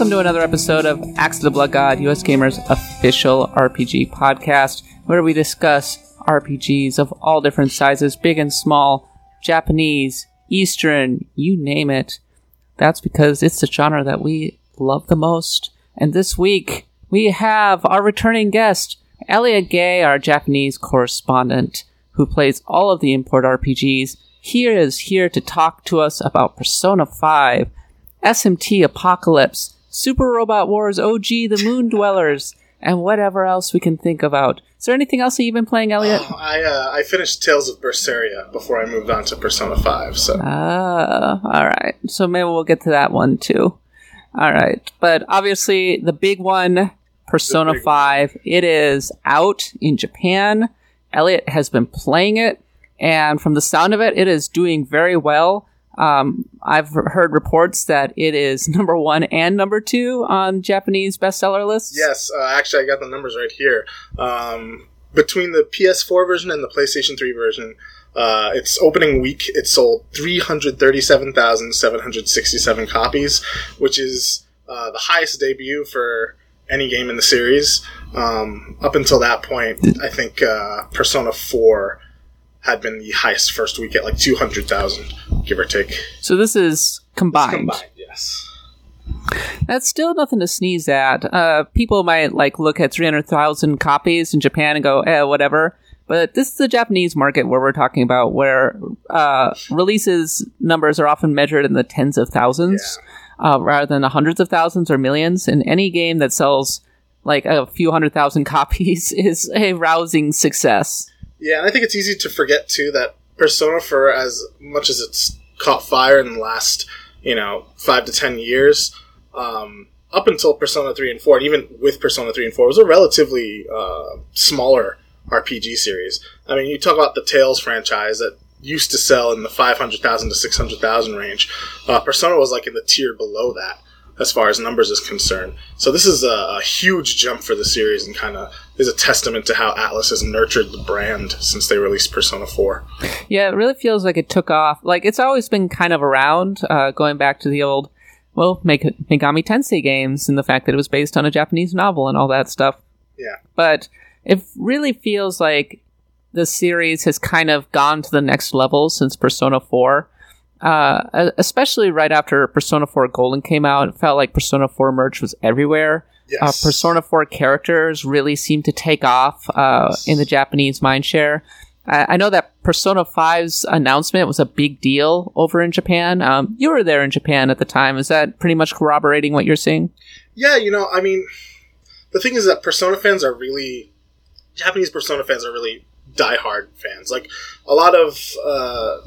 welcome to another episode of Axe of the Blood God, USgamer's official RPG podcast, where we discuss RPGs of all different sizes, big and small, Japanese, Eastern, you name it. That's because it's the genre that we love the most. And this week, we have our returning guest, Elliot Gay, our Japanese correspondent, who plays all of the import RPGs. He is here to talk to us about Persona 5, SMT Apocalypse, Super Robot Wars OG, The Moon Dwellers, and whatever else we can think about. Is there anything else that you've been playing, Elliot? Oh, I uh, I finished Tales of Berseria before I moved on to Persona Five. So Ah, all right. So maybe we'll get to that one too. All right. But obviously, the big one, Persona big 5, it is out in Japan. Elliot has been playing it, and from the sound of it, it is doing very well. Um, I've heard reports that it is number one and number two on Japanese bestseller lists. yes, uh, actually, I got the numbers right here. Um, between the PS4 version and the PlayStation 3 version, uh, its opening week it sold 337,767 copies, which is uh, the highest debut for any game in the series. Um, up until that point, I think uh, Persona 4 had been the highest first week at like 200,000, give or take. So this is combined. Combined, yes. That's still nothing to sneeze at. Uh, people might like look at 300,000 copies in Japan and go, eh, whatever. But this is the Japanese market where we're talking about, where uh, releases numbers are often measured in the tens of thousands uh, rather than the hundreds of thousands or millions. And any game that sells like a few hundred thousand copies is a rousing success. Yeah, and I think it's easy to forget too that Persona, for as much as it's caught fire in the last, you know, five to ten years, um, up until Persona three and four, and even with Persona three and four, it was a relatively uh, smaller RPG series. I mean, you talk about the Tales franchise that used to sell in the five hundred thousand to six hundred thousand range. Uh, Persona was like in the tier below that as far as numbers is concerned. So this is a, a huge jump for the series and kind of is a testament to how Atlus has nurtured the brand since they released Persona 4. Yeah, it really feels like it took off. Like it's always been kind of around, uh, going back to the old, well, Meg- Megami Tensei games and the fact that it was based on a Japanese novel and all that stuff. Yeah. But it really feels like the series has kind of gone to the next level since Persona 4. Uh, especially right after Persona 4 Golden came out, it felt like Persona 4 merch was everywhere. Yes. Uh, Persona 4 characters really seem to take off uh, in the Japanese mindshare. I, I know that Persona 5's announcement was a big deal over in Japan. Um, you were there in Japan at the time. Is that pretty much corroborating what you're seeing? Yeah, you know, I mean, the thing is that Persona fans are really Japanese Persona fans are really diehard fans. Like a lot of uh,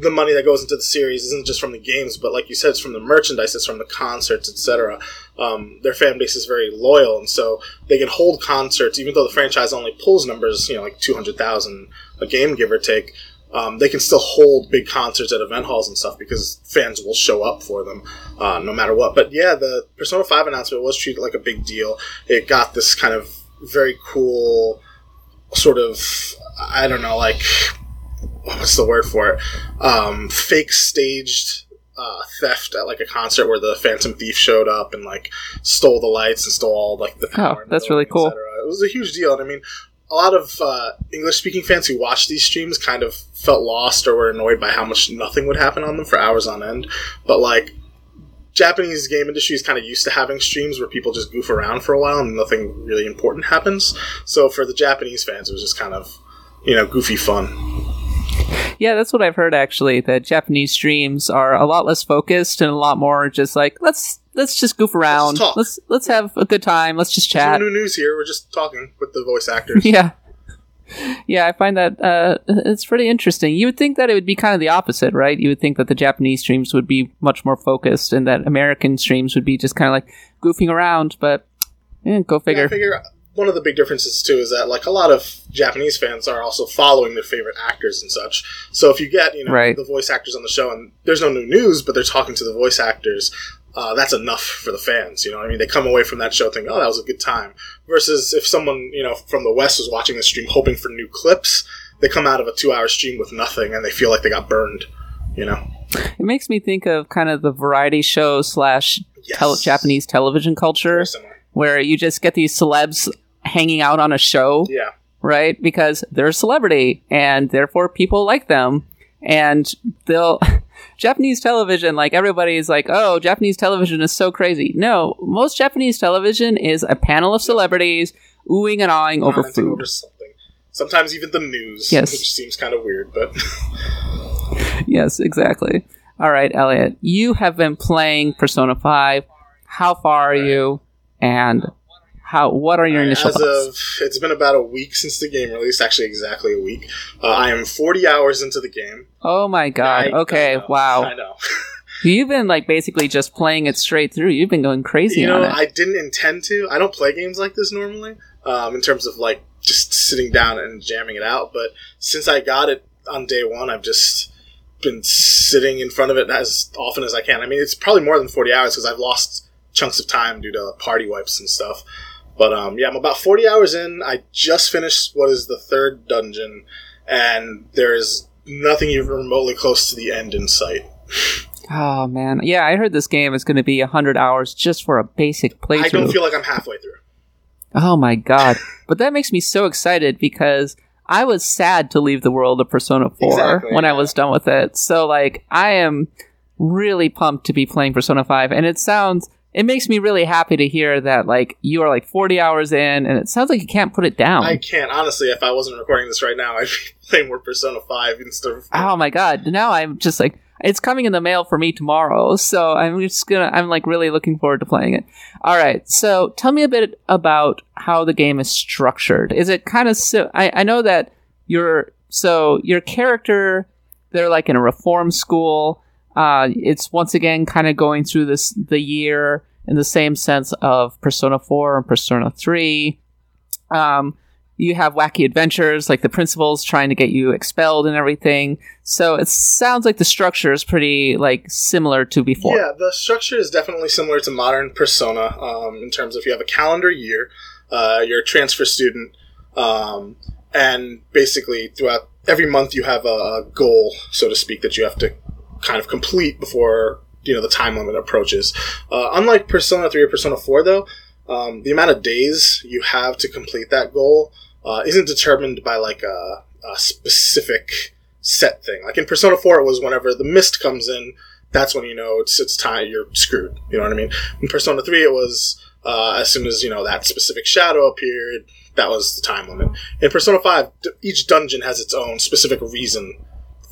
the money that goes into the series isn't just from the games, but like you said, it's from the merchandise, it's from the concerts, etc. Um, their fan base is very loyal, and so they can hold concerts, even though the franchise only pulls numbers, you know, like two hundred thousand a game, give or take. Um, they can still hold big concerts at event halls and stuff because fans will show up for them uh, no matter what. But yeah, the Persona 5 announcement was treated like a big deal. It got this kind of very cool sort of, I don't know, like, what's the word for it? Um, fake staged uh, theft at like a concert where the Phantom Thief showed up and like stole the lights and stole all like the power. Oh, that's really cool. It was a huge deal, and I mean, a lot of uh, English speaking fans who watched these streams kind of felt lost or were annoyed by how much nothing would happen on them for hours on end. But like Japanese game industry is kind of used to having streams where people just goof around for a while and nothing really important happens. So for the Japanese fans, it was just kind of you know goofy fun. Yeah, that's what I've heard actually. That Japanese streams are a lot less focused and a lot more just like let's let's just goof around. talk. Let's let's have a good time. Let's just No chat. new news here. We're just talking with the voice actors. Yeah. Yeah, I find that uh, it's pretty interesting. You would think that it would be kind of the opposite, right? You would think that the Japanese streams would be much more focused and that American streams would be just kind of like goofing around, but eh, go Yeah, figure. I figure one of the big differences too is that like a lot of Japanese fans are also following their favorite actors and such. So if you get you know Right. the voice actors on the show and there's no new news, but they're talking to the voice actors, uh, that's enough for the fans. You know, I mean, they come away from that show thinking, "Oh, that was a good time." Versus if someone you know from the West was watching the stream hoping for new clips, they come out of a two-hour stream with nothing and they feel like they got burned. You know. It makes me think of kind of the variety show slash Yes. Japanese television culture, where you just get these celebs hanging out on a show, Yeah. right? Because they're a celebrity and therefore people like them. And they'll. Japanese television, like everybody's like, oh, Japanese television is so crazy. No, most Japanese television is a panel of celebrities oohing and awing over food. over something. Sometimes even the news, Yes. which seems kind of weird, but yes, exactly. All right, Elliot, you have been playing Persona 5. How far are you? And how? what are your initial as thoughts? of it's been about a week since the game released. Actually, exactly a week. Uh, I am 40 hours into the game. oh my god. I- okay, I know, wow. I know. You've been like basically just playing it straight through. You've been going crazy you know. I didn't intend to. I don't play games like this normally. Um, in terms of like just sitting down and jamming it out, but since I got it on day one, I've just been sitting in front of it as often as I can. I mean, it's probably more than 40 hours because I've lost chunks of time due to party wipes and stuff. But um, yeah, I'm about 40 hours in. I just finished what is the third dungeon, and there is nothing even remotely close to the end in sight. oh man. Yeah, I heard this game is going to be 100 hours just for a basic playthrough. I don't feel like I'm halfway through. Oh my god. but that makes me so excited because I was sad to leave the world of Persona 4 Exactly, when I was done with it. So like I am really pumped to be playing Persona 5 and it sounds it makes me really happy to hear that like you are like 40 hours in and it sounds like you can't put it down. I can't honestly. If I wasn't recording this right now, I'd be playing more Persona Five instead of. oh my god. Now I'm just like it's coming in the mail for me tomorrow. So I'm just to I'm like really looking forward to playing it. All right. So tell me a bit about how the game is structured. Is it kind of so I I know that your so your character they're like in a reform school. Uh, it's once again kind of going through this the year in the same sense of Persona 4 and Persona 3. Um, you have wacky adventures like the principals trying to get you expelled and everything. So it sounds like the structure is pretty like similar to before. Yeah, the structure is definitely similar to modern Persona um, in terms of you have a calendar year, uh, you're a transfer student, um, and basically throughout every month you have a, a goal, so to speak, that you have to kind of complete before you know the time limit approaches. Uh, unlike Persona Three or Persona Four, though, um, the amount of days you have to complete that goal uh, isn't determined by like a, a specific set thing. Like in Persona Four, it was whenever the mist comes in, that's when you know it's it's time you're screwed. You know what I mean? In Persona Three, it was uh, as soon as you know that specific shadow appeared, that was the time limit. In Persona Five, each dungeon has its own specific reason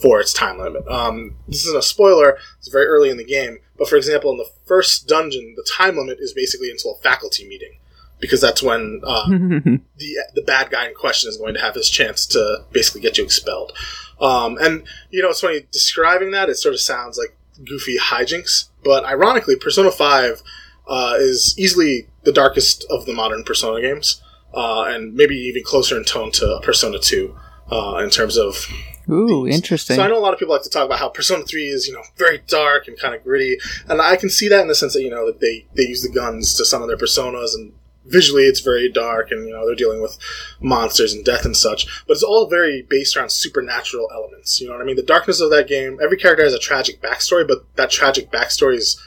for its time limit. Um, this isn't a spoiler; it's very early in the game. But for example, in the first dungeon, the time limit is basically until a faculty meeting, because that's when uh, the the bad guy in question is going to have his chance to basically get you expelled. Um, and you know, it's funny describing that. It sort of sounds like goofy hijinks, but ironically, Persona Five uh, is easily the darkest of the modern Persona games, uh, and maybe even closer in tone to Persona Two uh, in terms of Ooh, interesting. so I know a lot of people like to talk about how Persona Three is, you know, very dark and kind of gritty, and I can see that in the sense that you know that they they use the guns to some of their personas, and visually it's very dark, and you know they're dealing with monsters and death and such. But it's all very based around supernatural elements. You know what I mean? The darkness of that game. Every character has a tragic backstory, but that tragic backstory is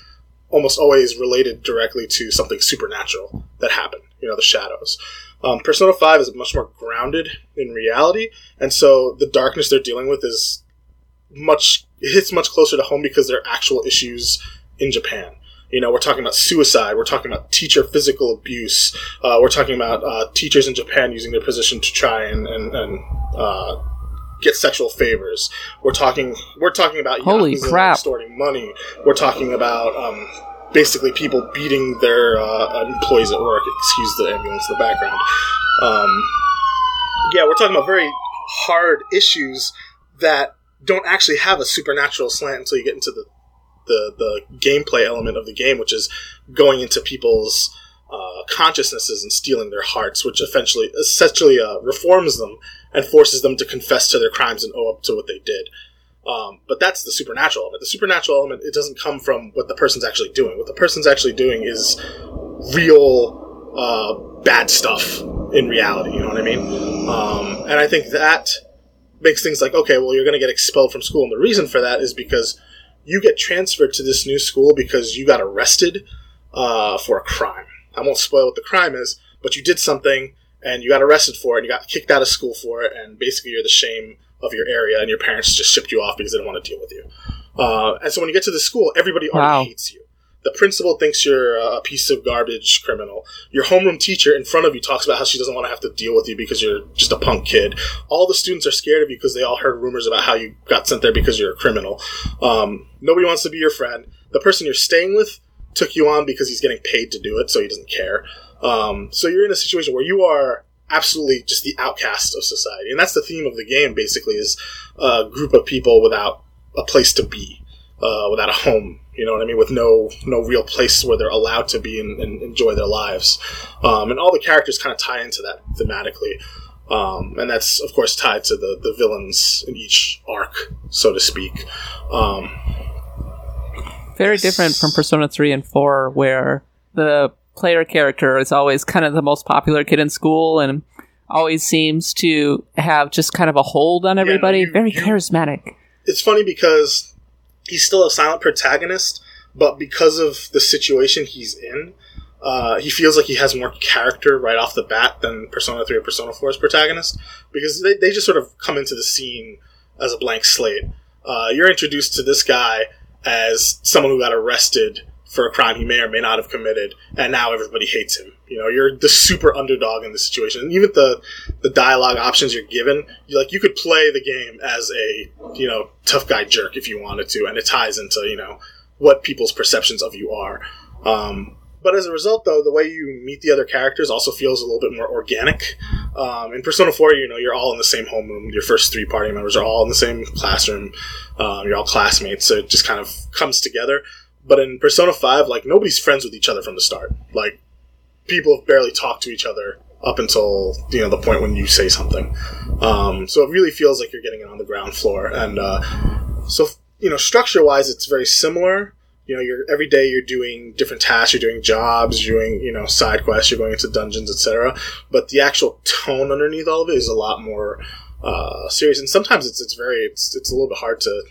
almost always related directly to something supernatural that happened. You know, the shadows. Um, Persona 5 is much more grounded in reality, and so the darkness they're dealing with is much it hits much closer to home because they're actual issues in Japan. You know, we're talking about suicide. We're talking about teacher physical abuse. Uh, we're talking about uh, teachers in Japan using their position to try and, and, and uh, get sexual favors. We're talking we're talking about Holy crap. extorting money. We're talking about um, basically people beating their uh, employees at work. Excuse the ambulance in the background. Um, yeah, we're talking about very hard issues that don't actually have a supernatural slant until you get into the the, the gameplay element of the game, which is going into people's uh, consciousnesses and stealing their hearts, which essentially essentially uh, reforms them and forces them to confess to their crimes and owe up to what they did. Um, but that's the supernatural element. The supernatural element it doesn't come from what the person's actually doing. What the person's actually doing is real uh, bad stuff in reality. You know what I mean? Um, and I think that makes things like okay, well, you're going to get expelled from school, and the reason for that is because you get transferred to this new school because you got arrested uh, for a crime. I won't spoil what the crime is, but you did something and you got arrested for it and you got kicked out of school for it, and basically you're the shame of your area, and your parents just shipped you off because they don't want to deal with you. Uh, and so when you get to the school, everybody already Wow. hates you. The principal thinks you're a piece of garbage criminal. Your homeroom teacher in front of you talks about how she doesn't want to have to deal with you because you're just a punk kid. All the students are scared of you because they all heard rumors about how you got sent there because you're a criminal. Um, nobody wants to be your friend. The person you're staying with took you on because he's getting paid to do it, so he doesn't care. Um, so you're in a situation where you are absolutely just the outcast of society, and that's the theme of the game. Basically, is a group of people without a place to be, uh, without a home. You know what I mean? With no no real place where they're allowed to be and, and enjoy their lives. Um, and all the characters kind of tie into that thematically. Um, and that's of course tied to the, the villains in each arc, so to speak. Um, Very different from Persona 3 and 4, where the player character is always kind of the most popular kid in school and always seems to have just kind of a hold on everybody. you- Very you- charismatic. it's funny because he's still a silent protagonist, but because of the situation he's in, uh, he feels like he has more character right off the bat than Persona 3 or Persona 4's protagonist because they, they just sort of come into the scene as a blank slate. Uh, you're introduced to this guy as someone who got arrested for a crime he may or may not have committed, and now everybody hates him. You know, you're the super underdog in the situation. And even the the dialogue options you're given, you like you could play the game as a you know tough guy jerk if you wanted to, and it ties into you know what people's perceptions of you are. Um, but as a result, though, the way you meet the other characters also feels a little bit more organic. Um, in Persona 4, you know, you're all in the same homeroom. Your first three party members are all in the same classroom. Um, you're all classmates, so it just kind of comes together. But in Persona 5, like, nobody's friends with each other from the start. Like, people have barely talked to each other up until, you know, the point when you say something. Um, so it really feels like you're getting it on the ground floor. And uh, so, you know, structure wise, it's very similar. You know, you're every day you're doing different tasks, you're doing jobs, you're doing you know side quests, you're going into dungeons, etc. But the actual tone underneath all of it is a lot more uh, serious, and sometimes it's it's very it's it's a little bit hard to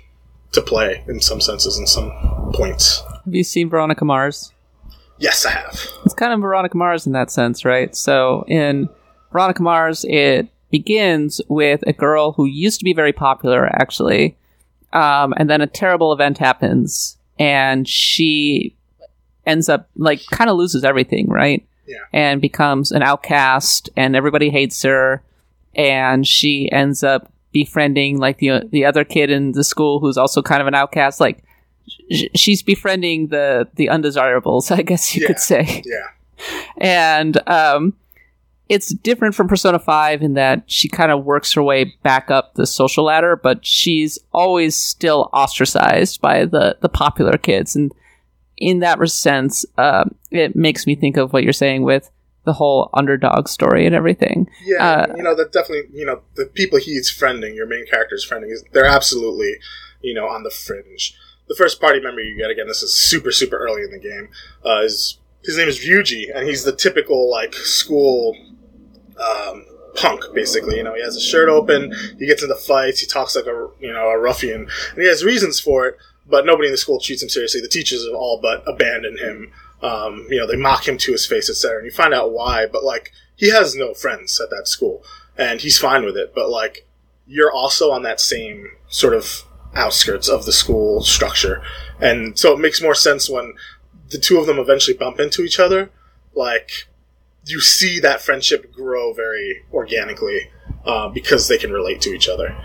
to play in some senses, in some points. Have you seen Veronica Mars? Yes, I have. It's kind of Veronica Mars in that sense, right? So in Veronica Mars, it begins with a girl who used to be very popular, actually, um, and then a terrible event happens, and she ends up like kind of loses everything, right? Yeah. And becomes an outcast, and everybody hates her, and she ends up befriending like the the other kid in the school who's also kind of an outcast, like. sh- She's befriending the the undesirables, I guess you Yeah. could say Yeah, and um, it's different from Persona Five in that she kind of works her way back up the social ladder, but she's always still ostracized by the the popular kids, and in that sense, um, it makes me think of what you're saying with the whole underdog story and everything. yeah. Uh, you know that definitely. You know the people he's friending, your main character's friending, is they're absolutely you know on the fringe. The first party member you get again, this is super super early in the game. Uh, is his name is Ryuji, and he's the typical like school um, punk, basically. You know, he has his shirt open, he gets into fights, he talks like a you know a ruffian, and he has reasons for it. But nobody in the school treats him seriously. The teachers have all but abandoned him. Um, you know, they mock him to his face, etc. And you find out why. But like, he has no friends at that school, and he's fine with it. But like, you're also on that same sort of outskirts of the school structure, and so it makes more sense when the two of them eventually bump into each other. Like, you see that friendship grow very organically uh, because they can relate to each other.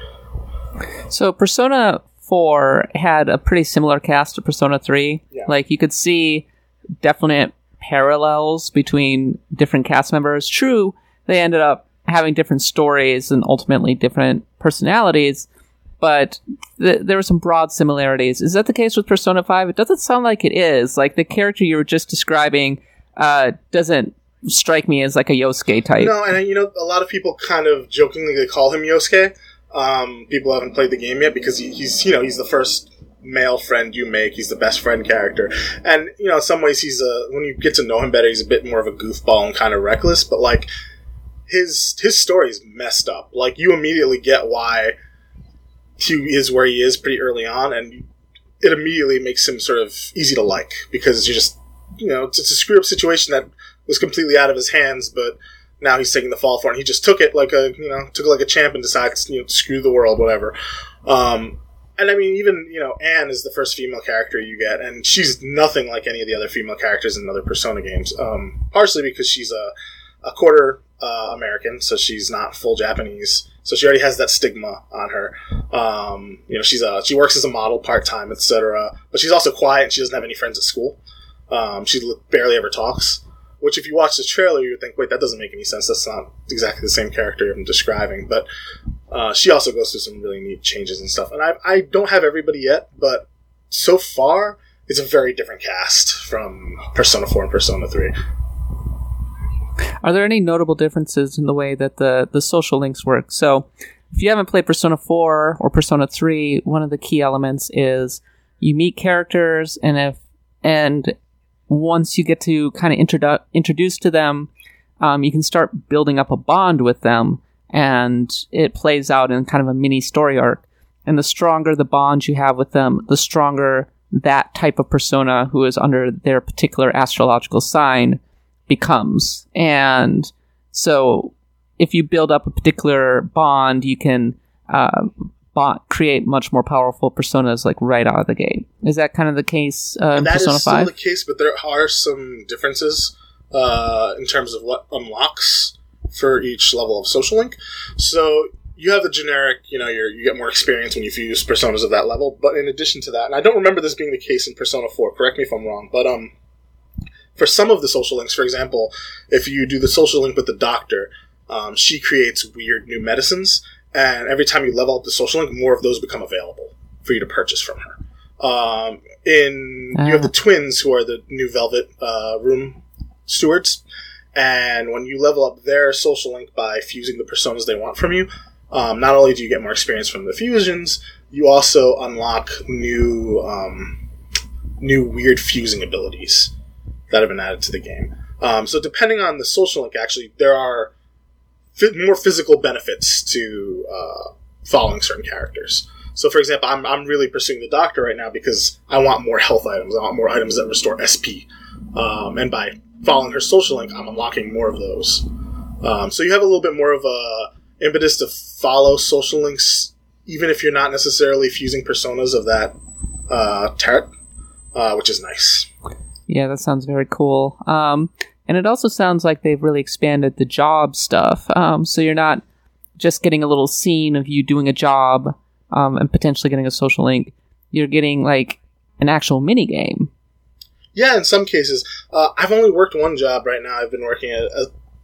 So Persona 4 had a pretty similar cast to Persona 3. Yeah. Like you could see definite parallels between different cast members. True, they ended up having different stories and ultimately different personalities, but th- there were some broad similarities. Is that the case with Persona 5? It doesn't sound like it is. Like the character you were just describing uh, doesn't strike me as like a Yosuke type. No, and you know, a lot of people kind of jokingly call him Yosuke. Um, people haven't played the game yet because he, he's you know he's the first male friend you make. He's the best friend character, and you know in some ways he's a when you get to know him better, he's a bit more of a goofball and kind of reckless. But like his his story is messed up. Like you immediately get why he is where he is pretty early on, and it immediately makes him sort of easy to like because you just you know, it's, it's a screw up situation that was completely out of his hands, but now he's taking the fall for it. He just took it like a, you know, took it like a champ and decides, you know, screw the world, whatever. Um, and I mean, even you know, Ann is the first female character you get, and she's nothing like any of the other female characters in other Persona games. Um, partially because she's a, a quarter uh, American, so she's not full Japanese, so she already has that stigma on her. Um, you know, she's a she works as a model part time, etc. But she's also quiet, and she doesn't have any friends at school. Um, she barely ever talks. Which, if you watch the trailer, you would think, wait, that doesn't make any sense. That's not exactly the same character I'm describing. But uh, she also goes through some really neat changes and stuff. And I, I don't have everybody yet, but so far, it's a very different cast from Persona 4 and Persona 3. Are there any notable differences in the way that the, the social links work? So, if you haven't played Persona 4 or Persona 3, one of the key elements is you meet characters, and if and once you get to kind of introdu- introduced to them, um, you can start building up a bond with them, and it plays out in kind of a mini story arc. And the stronger the bond you have with them, the stronger that type of persona who is under their particular astrological sign becomes. And so, if you build up a particular bond, you can uh, bot create much more powerful personas like right out of the gate. Is that kind of the case uh, in That Persona is still the case, but there are some differences uh, in terms of what unlocks for each level of social link. So you have the generic, you know, you you get more experience when you fuse personas of that level. But in addition to that, and I don't remember this being the case in Persona Four. Correct me if I'm wrong, but um, for some of the social links, for example, if you do the social link with the doctor, um, she creates weird new medicines, and every time you level up the social link, more of those become available for you to purchase from her. Um, in you have the twins who are the new Velvet uh, Room stewards, and when you level up their social link by fusing the personas they want from you, um, not only do you get more experience from the fusions, you also unlock new um, new weird fusing abilities that have been added to the game. Um, so depending on the social link, actually, there are more physical benefits to uh, following certain characters. So, for example, I'm, I'm really pursuing the doctor right now because I want more health items. I want more items that restore SP. Um, and by following her social link, I'm unlocking more of those. Um, so you have a little bit more of a impetus to follow social links, even if you're not necessarily fusing personas of that uh, tarot, uh, which is nice. Yeah, that sounds very cool. Um, and it also sounds like they've really expanded the job stuff. Um, so you're not just getting a little scene of you doing a job um, and potentially getting a social link. You're getting like an actual mini game. Yeah, in some cases. Uh, I've only worked one job right now. I've been working at,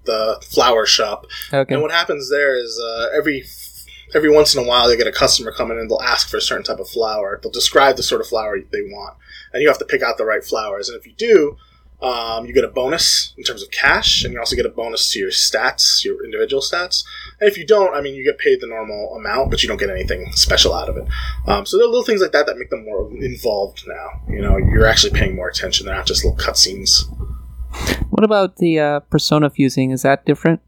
the flower shop. Okay. And what happens there is uh, every every once in a while they get a customer coming in and they'll ask for a certain type of flower. They'll describe the sort of flower they want, and you have to pick out the right flowers. And if you do, um, you get a bonus in terms of cash, and you also get a bonus to your stats, your individual stats. And if you don't, I mean, you get paid the normal amount, but you don't get anything special out of it. Um, so there are little things like that that make them more involved now. You know, you're actually paying more attention. They're not just little cutscenes. What about the uh, persona fusing? Is that different?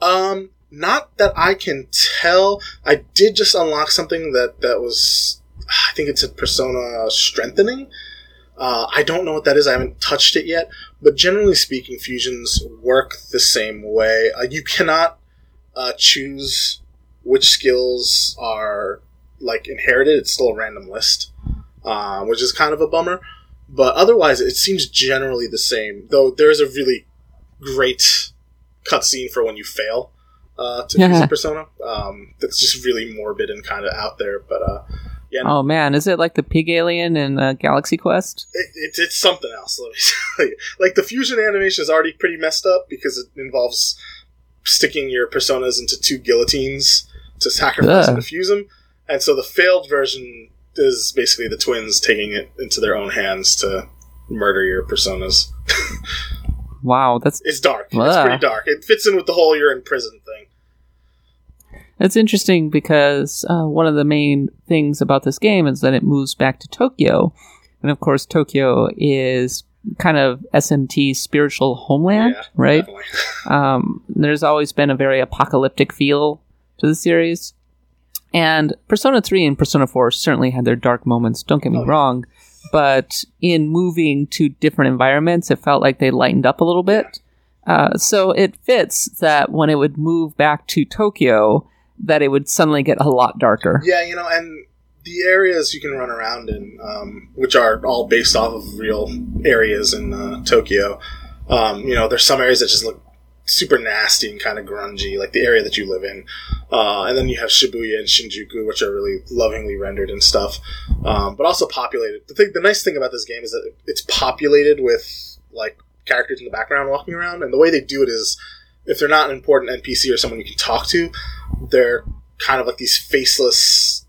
Um, not that I can tell. I did just unlock something that that was, I think it's a persona strengthening. Uh, I don't know what that is. I haven't touched it yet. But generally speaking, fusions work the same way. Uh, you cannot uh, choose which skills are like inherited. It's still a random list, uh, which is kind of a bummer. But otherwise, it seems generally the same. Though there is a really great cutscene for when you fail uh, to fuse a persona. Um, that's just really morbid and kind of out there. But uh, yeah, Oh man, is it like the pig alien in uh, Galaxy Quest? it, it's it's something else. Let me tell you. Like the fusion animation is already pretty messed up because it involves sticking your personas into two guillotines to sacrifice Ugh. and to fuse them, and so the failed version is basically the twins taking it into their own hands to murder your personas. Wow, that's It's dark. It's pretty dark. It fits in with the whole you're in prison thing. That's interesting because uh, one of the main things about this game is that it moves back to Tokyo. And of course, Tokyo is kind of SMT's spiritual homeland, Yeah, right? Um, there's always been a very apocalyptic feel to the series. And Persona 3 and Persona 4 certainly had their dark moments, don't get me Oh, yeah. wrong. but in moving to different environments, it felt like they lightened up a little bit. Uh, so it fits that when it would move back to Tokyo, that it would suddenly get a lot darker. Yeah, you know, and the areas you can run around in, um, which are all based off of real areas in uh, Tokyo, um, you know, there's some areas that just look super nasty and kind of grungy, like the area that you live in. Uh, and then you have Shibuya and Shinjuku, which are really lovingly rendered and stuff, um, but also populated. The thing, the nice thing about this game is that it's populated with like characters in the background walking around, and the way they do it is, if they're not an important NPC or someone you can talk to, they're kind of like these faceless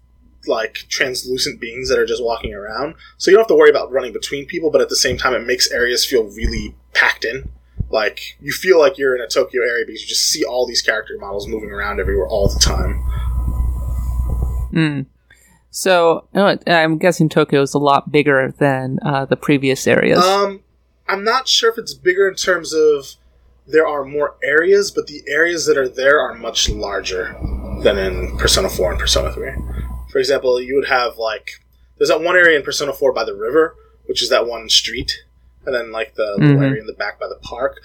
like translucent beings that are just walking around. So you don't have to worry about running between people, but at the same time, it makes areas feel really packed in. Like you feel like you're in a Tokyo area because you just see all these character models moving around everywhere all the time. Hmm. So I'm guessing Tokyo is a lot bigger than uh, the previous areas. Um, I'm not sure if it's bigger in terms of there are more areas, but the areas that are there are much larger than in Persona 4 and Persona 3. For example, you would have like there's that one area in Persona 4 by the river, which is that one street, and then like the Mhm. little area in the back by the park.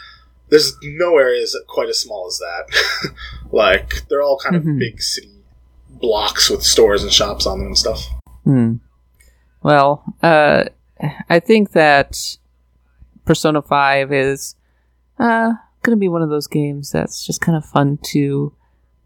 There's no areas quite as small as that. like they're all kind Mhm. of big city blocks with stores and shops on them and stuff. Hmm. Well, uh, I think that Persona 5 is uh, going to be one of those games that's just kind of fun to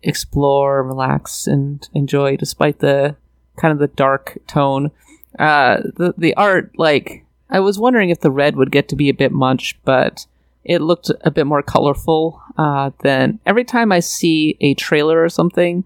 explore, relax, and enjoy, despite the kind of the dark tone. Uh, the the art, like I was wondering if the red would get to be a bit much, but it looked a bit more colorful uh, than every time I see a trailer or something.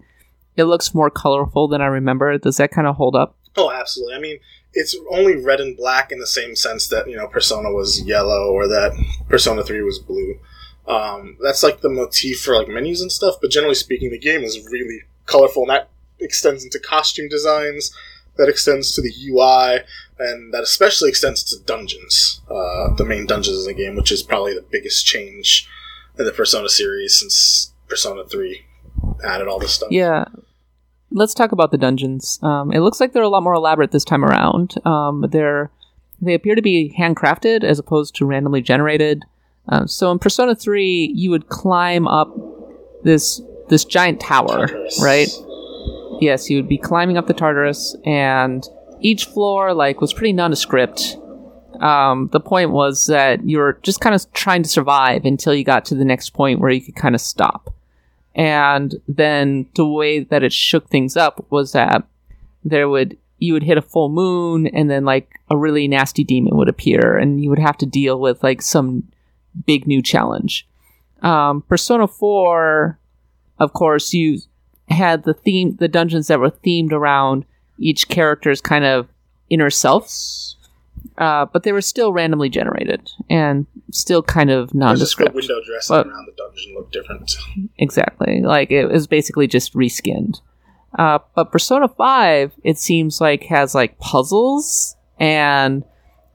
It looks more colorful than I remember. Does that kind of hold up? Oh, absolutely. I mean, it's only red and black in the same sense that you know Persona was yellow or that Persona Three was blue. Um, that's like the motif for like menus and stuff. But generally speaking, the game is really colorful, and that extends into costume designs. That extends to the UI, and that especially extends to dungeons. Uh, the main dungeons in the game, which is probably the biggest change in the Persona series since Persona Three added all this stuff. Yeah. Let's talk about the dungeons. Um, it looks like they're a lot more elaborate this time around. Um, they're they appear to be handcrafted as opposed to randomly generated. Um, so in Persona Three, you would climb up this this giant tower, Tartarus. right? Yes, you would be climbing up the Tartarus, and each floor like was pretty nondescript. Um, the point was that you were just kind of trying to survive until you got to the next point where you could kind of stop. And then the way that it shook things up was that there would you would hit a full moon and then like a really nasty demon would appear and you would have to deal with like some big new challenge. Um, Persona 4, of course, you had the theme the dungeons that were themed around each character's kind of inner selves. Uh, but they were still randomly generated and still kind of just the nondescript. window dressing But- around the dungeon looked different. Exactly. Like it was basically just reskinned. Uh, but Persona 5, it seems like has like puzzles and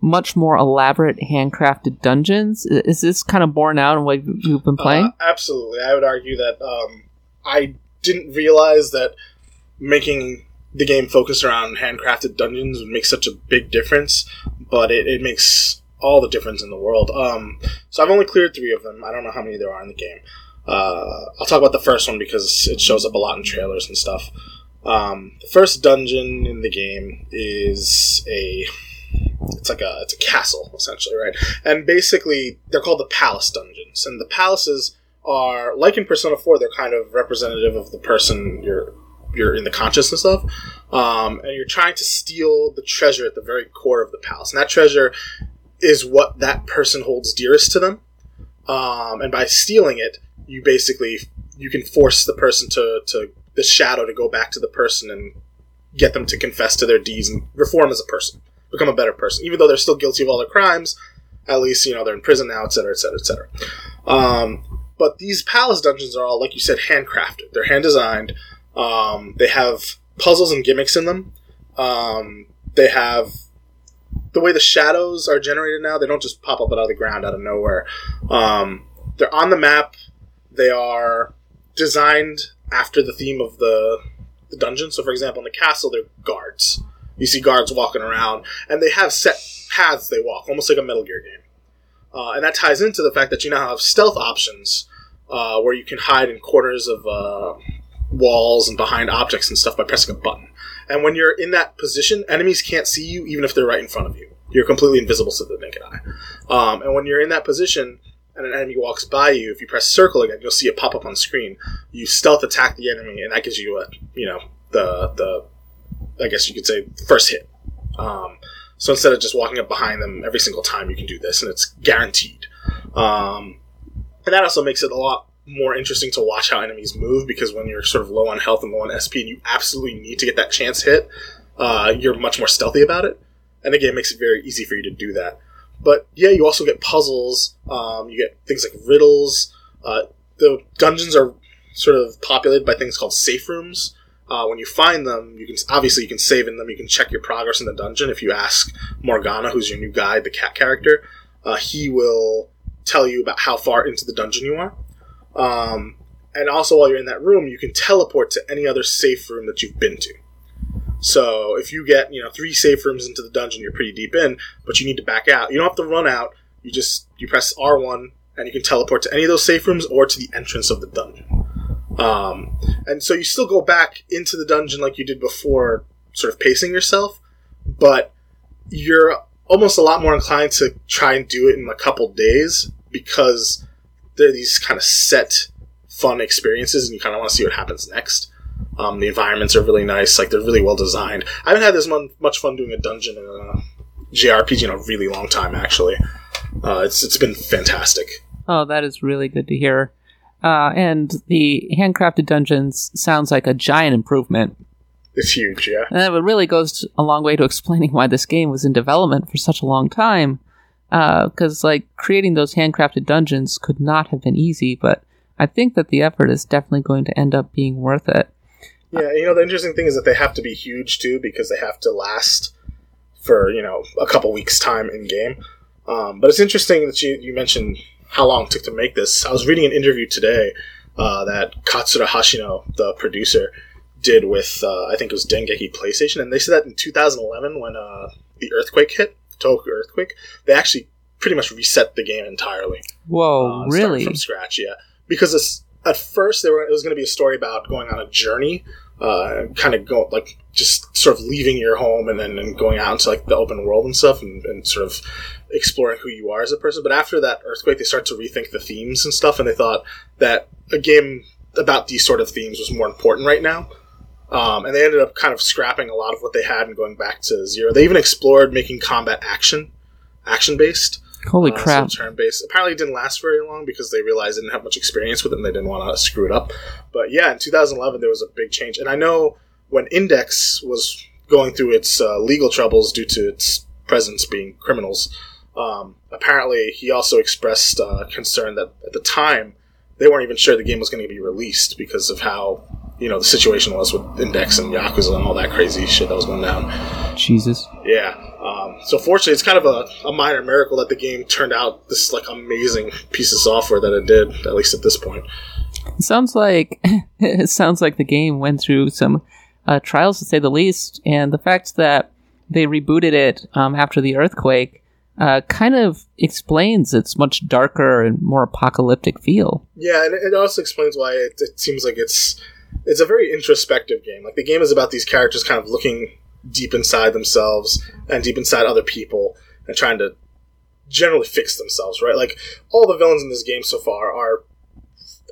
much more elaborate handcrafted dungeons. Is this kind of borne out in what you've been playing? Uh, absolutely. I would argue that um, I didn't realize that making the game focus around handcrafted dungeons would make such a big difference, but it, it makes all the difference in the world. Um, so I've only cleared three of them. I don't know how many there are in the game. Uh, I'll talk about the first one because it shows up a lot in trailers and stuff. Um, the first dungeon in the game is a it's like a it's a castle essentially, right? And basically they're called the palace dungeons, and the palaces are like in Persona Four. They're kind of representative of the person you're you're in the consciousness of, um, and you're trying to steal the treasure at the very core of the palace, and that treasure is what that person holds dearest to them. Um, and by stealing it, you basically you can force the person to to the shadow to go back to the person and get them to confess to their deeds and reform as a person, become a better person, even though they're still guilty of all their crimes. At least you know they're in prison now, etc., etc., etc. But these palace dungeons are all, like you said, handcrafted. They're hand designed. Um, they have puzzles and gimmicks in them. Um, they have the way the shadows are generated now. They don't just pop up out of the ground out of nowhere. Um, they're on the map. They are designed after the theme of the the dungeon. So, for example, in the castle, they're guards. You see guards walking around, and they have set paths they walk, almost like a Metal Gear game. Uh, and that ties into the fact that you now have stealth options uh, where you can hide in corners of uh, walls and behind objects and stuff by pressing a button. And when you're in that position, enemies can't see you even if they're right in front of you. You're completely invisible to the naked eye. Um, and when you're in that position and an enemy walks by you, if you press circle again, you'll see it pop up on screen. You stealth attack the enemy, and that gives you a you know the the I guess you could say first hit. Um, so instead of just walking up behind them every single time, you can do this, and it's guaranteed. Um, and that also makes it a lot more interesting to watch how enemies move because when you're sort of low on health and low on SP and you absolutely need to get that chance hit, uh, you're much more stealthy about it. And the game makes it very easy for you to do that. But yeah, you also get puzzles. Um, you get things like riddles. Uh, the dungeons are sort of populated by things called safe rooms. Uh, when you find them, you can obviously you can save in them. You can check your progress in the dungeon. If you ask Morgana, who's your new guide, the cat character, uh, he will tell you about how far into the dungeon you are. Um, and also, while you're in that room, you can teleport to any other safe room that you've been to. So if you get you know three safe rooms into the dungeon, you're pretty deep in, but you need to back out. You don't have to run out. You just you press R one and you can teleport to any of those safe rooms or to the entrance of the dungeon. Um, and so you still go back into the dungeon like you did before, sort of pacing yourself, but you're almost a lot more inclined to try and do it in a couple days because they're these kind of set fun experiences and you kind of want to see what happens next. Um, the environments are really nice, like they're really well designed. I haven't had this much fun doing a dungeon in a JRPG in a really long time, actually. Uh, it's it's been fantastic. Oh, that is really good to hear. Uh, and the handcrafted dungeons sounds like a giant improvement. It's huge, yeah. And that really goes a long way to explaining why this game was in development for such a long time. Because, uh, like, creating those handcrafted dungeons could not have been easy, but I think that the effort is definitely going to end up being worth it. Yeah, you know, the interesting thing is that they have to be huge, too, because they have to last for, you know, a couple weeks' time in game. Um, but it's interesting that you, you mentioned how long it took to make this. I was reading an interview today uh, that Katsura Hashino, the producer, did with uh, I think it was Dengeki PlayStation, and they said that in 2011 when uh, the earthquake hit, Tohoku earthquake, they actually pretty much reset the game entirely. Whoa, uh, really? From scratch, yeah. Because at first there were, it was going to be a story about going on a journey, uh, kind of go like just sort of leaving your home and then and going out into like the open world and stuff, and, and sort of exploring who you are as a person. But after that earthquake, they start to rethink the themes and stuff, and they thought that a game about these sort of themes was more important right now. Um, and they ended up kind of scrapping a lot of what they had and going back to zero. They even explored making combat action, action based. Holy uh, crap! So turn based. Apparently, it didn't last very long because they realized they didn't have much experience with it and they didn't want to screw it up. But yeah, in 2011 there was a big change, and I know when Index was going through its uh, legal troubles due to its presence being criminals. Um, apparently, he also expressed uh, concern that at the time they weren't even sure the game was going to be released because of how you know the situation was with Index and Yakuza and all that crazy shit that was going down. Jesus. Yeah. Um, so fortunately, it's kind of a, a, minor miracle that the game turned out this like amazing piece of software that it did, at least at this point. It sounds like it sounds like the game went through some uh, trials to say the least, and the fact that they rebooted it um, after the earthquake uh, kind of explains its much darker and more apocalyptic feel. Yeah, and it also explains why it, it seems like it's it's a very introspective game. Like the game is about these characters kind of looking deep inside themselves and deep inside other people and trying to generally fix themselves, right? Like all the villains in this game so far are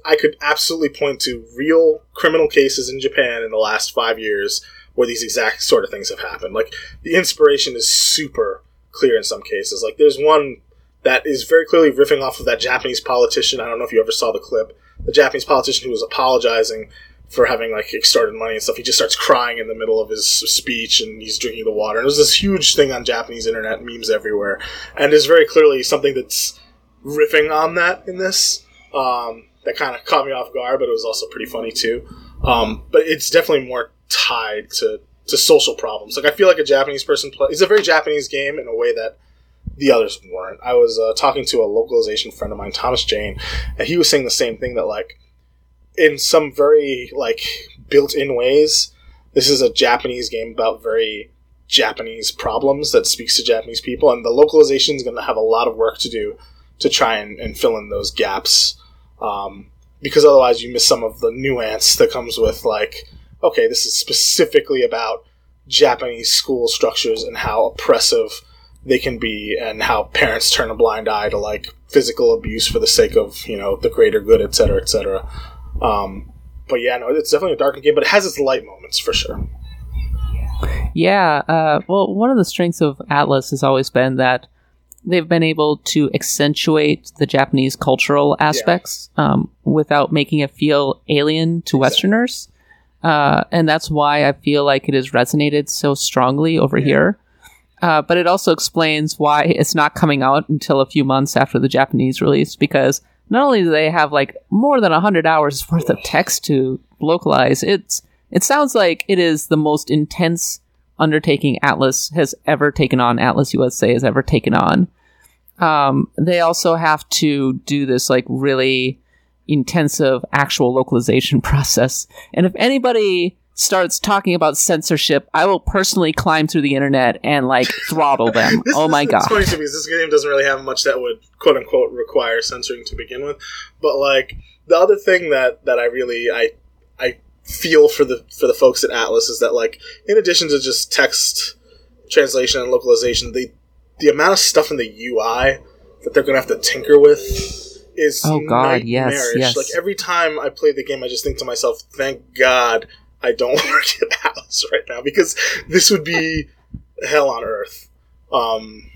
I could absolutely point to real criminal cases in Japan in the last 5 years where these exact sort of things have happened. Like the inspiration is super clear in some cases. Like there's one that is very clearly riffing off of that Japanese politician. I don't know if you ever saw the clip. The Japanese politician who was apologizing for having like extorted money and stuff. He just starts crying in the middle of his speech and he's drinking the water. And there's this huge thing on Japanese internet, memes everywhere, and there's very clearly something that's riffing on that in this. Um, that kind of caught me off guard, but it was also pretty funny too. Um, but it's definitely more tied to to social problems. Like I feel like a Japanese person play. It's a very Japanese game in a way that the others weren't. I was uh, talking to a localization friend of mine, Thomas Jane, and he was saying the same thing that like in some very like built-in ways, this is a Japanese game about very Japanese problems that speaks to Japanese people, and the localization is going to have a lot of work to do to try and, and fill in those gaps. Um, because otherwise, you miss some of the nuance that comes with like, okay, this is specifically about Japanese school structures and how oppressive they can be, and how parents turn a blind eye to like physical abuse for the sake of you know the greater good, et cetera, et cetera. Um, but yeah, no, it's definitely a darkened game, but it has its light moments for sure. Yeah, uh, well, one of the strengths of Atlus has always been that they've been able to accentuate the Japanese cultural aspects yeah. um, without making it feel alien to Westerners. Uh, and that's why I feel like it has resonated so strongly over yeah. here. Uh, but it also explains why it's not coming out until a few months after the Japanese release, because not only do they have like more than 100 hours worth of text to localize, it's it sounds like it is the most intense undertaking Atlus has ever taken on, Atlus USA has ever taken on. Um, they also have to do this like really intensive actual localization process. And if anybody starts talking about censorship, I will personally climb through the internet and like throttle them. oh my god! It's funny to me because this game doesn't really have much that would quote unquote require censoring to begin with. But like the other thing that that I really I I feel for the for the folks at Atlus is that like in addition to just text translation and localization, the the amount of stuff in the UI that they're gonna have to tinker with is oh god yes yes like every time I play the game I just think to myself thank god I don't work at Atlus right now because this would be hell on earth um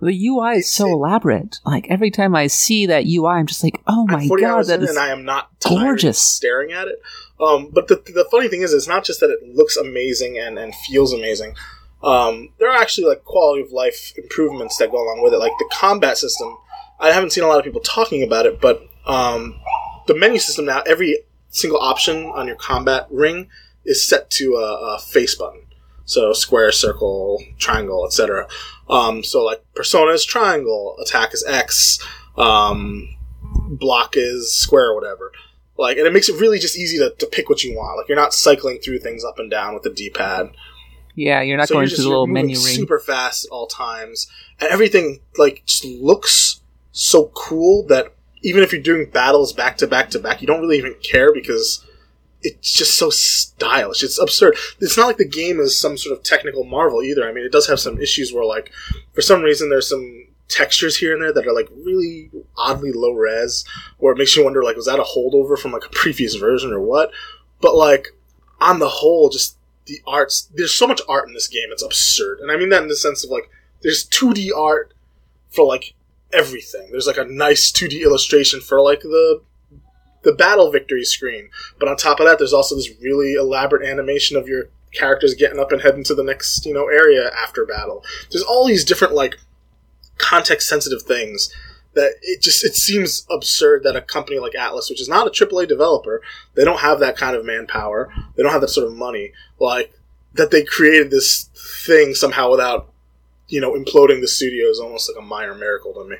the UI is so elaborate. Like every time I see that UI, I'm just like, oh my god, that is and I am not gorgeous. Staring at it, um, but the, the funny thing is, it's not just that it looks amazing and, and feels amazing. Um, there are actually like quality of life improvements that go along with it, like the combat system. I haven't seen a lot of people talking about it, but um, the menu system now, every single option on your combat ring is set to a, a face button. So square, circle, triangle, etc. Um, so like persona is triangle, attack is X, um, block is square or whatever. Like, and it makes it really just easy to, to pick what you want. Like, you're not cycling through things up and down with the D pad. Yeah, you're not so going to the little menu ring. Super fast at all times, and everything like just looks so cool that even if you're doing battles back to back to back, you don't really even care because it's just so stylish. It's absurd. It's not like the game is some sort of technical marvel either. I mean, it does have some issues where, like, for some reason, there's some textures here and there that are like really oddly low res, or it makes you wonder like was that a holdover from like a previous version or what? But like on the whole, just the arts. There's so much art in this game. It's absurd, and I mean that in the sense of like there's 2D art for like everything. There's like a nice 2D illustration for like the the battle victory screen, but on top of that, there's also this really elaborate animation of your characters getting up and heading to the next you know area after battle. There's all these different like context sensitive things that it just it seems absurd that a company like Atlus, which is not a AAA developer, they don't have that kind of manpower, they don't have that sort of money, like that they created this thing somehow without you know imploding the studio is almost like a minor miracle to me.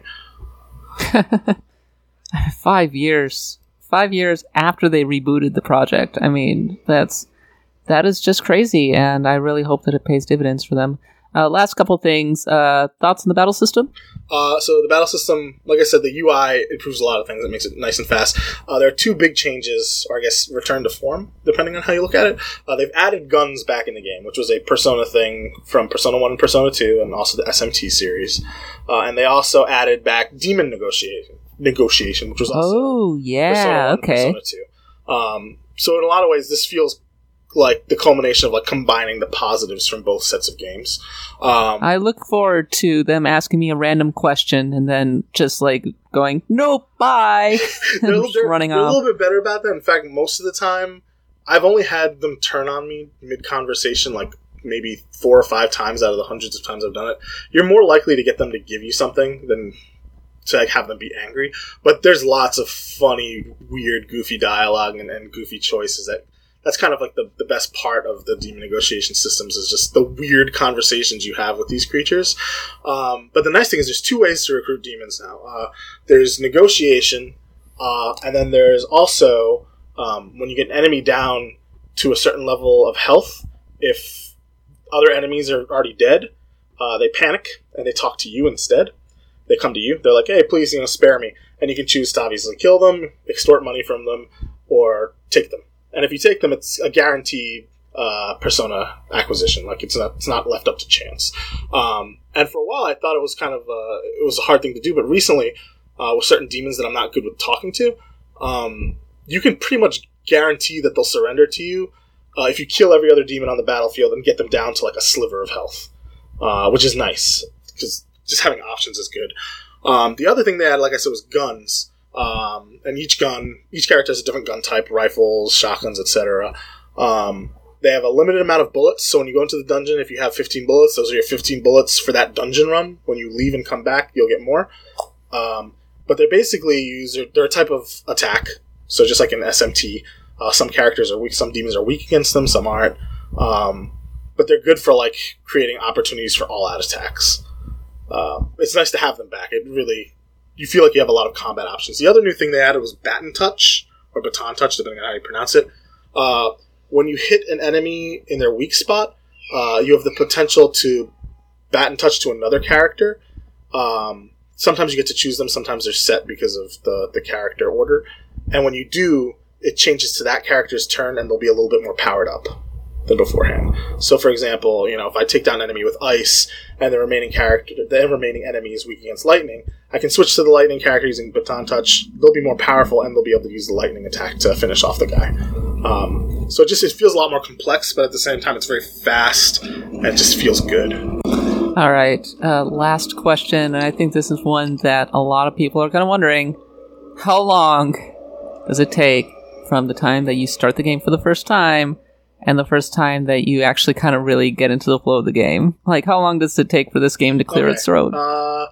Five years, five years after they rebooted the project. I mean, that's that is just crazy, and I really hope that it pays dividends for them. Uh, last couple things. Uh, thoughts on the battle system? Uh, so the battle system, like I said, the UI improves a lot of things. It makes it nice and fast. Uh, there are two big changes, or I guess return to form, depending on how you look at it. Uh, they've added guns back in the game, which was a Persona thing from Persona One and Persona Two, and also the SMT series. Uh, and they also added back demon negotiation, negotiation, which was also oh yeah, okay. Persona Two. Um, so in a lot of ways, this feels like the culmination of like combining the positives from both sets of games. Um, I look forward to them asking me a random question and then just like going, "Nope, bye," they're, they're, running they're off. a little bit better about that. In fact, most of the time, I've only had them turn on me mid conversation, like maybe four or five times out of the hundreds of times I've done it. You're more likely to get them to give you something than to like, have them be angry. But there's lots of funny, weird, goofy dialogue and, and goofy choices that that's kind of like the, the best part of the demon negotiation systems is just the weird conversations you have with these creatures. Um, but the nice thing is there's two ways to recruit demons now. Uh, there's negotiation, uh, and then there's also um, when you get an enemy down to a certain level of health, if other enemies are already dead, uh, they panic and they talk to you instead. They come to you. They're like, "Hey, please, you know, spare me." And you can choose to obviously kill them, extort money from them, or take them. And if you take them, it's a guaranteed uh, persona acquisition. Like it's not it's not left up to chance. Um, and for a while, I thought it was kind of uh, it was a hard thing to do. But recently, uh, with certain demons that I'm not good with talking to, um, you can pretty much guarantee that they'll surrender to you uh, if you kill every other demon on the battlefield and get them down to like a sliver of health, uh, which is nice because just having options is good. Um, the other thing they had, like I said, was guns. Um, and each gun, each character has a different gun type: rifles, shotguns, etc. Um, they have a limited amount of bullets, so when you go into the dungeon, if you have 15 bullets, those are your 15 bullets for that dungeon run. When you leave and come back, you'll get more. Um, but they're basically they're a type of attack, so just like an SMT. Uh, some characters are weak, some demons are weak against them, some aren't. Um, but they're good for like creating opportunities for all out attacks. Uh, it's nice to have them back. It really, you feel like you have a lot of combat options. The other new thing they added was baton touch or baton touch, depending on how you pronounce it. Uh, when you hit an enemy in their weak spot, uh, you have the potential to baton touch to another character. Um, sometimes you get to choose them. Sometimes they're set because of the the character order. And when you do, it changes to that character's turn, and they'll be a little bit more powered up than beforehand. So, for example, you know, if I take down an enemy with ice and the remaining character, the remaining enemy is weak against lightning, I can switch to the lightning character using baton touch. They'll be more powerful and they'll be able to use the lightning attack to finish off the guy. Um, so it just it feels a lot more complex, but at the same time, it's very fast and it just feels good. All right, uh, last question, and I think this is one that a lot of people are kind of wondering: How long does it take from the time that you start the game for the first time and the first time that you actually kind of really get into the flow of the game? Like, how long does it take for this game to clear Okay, its throat? Uh,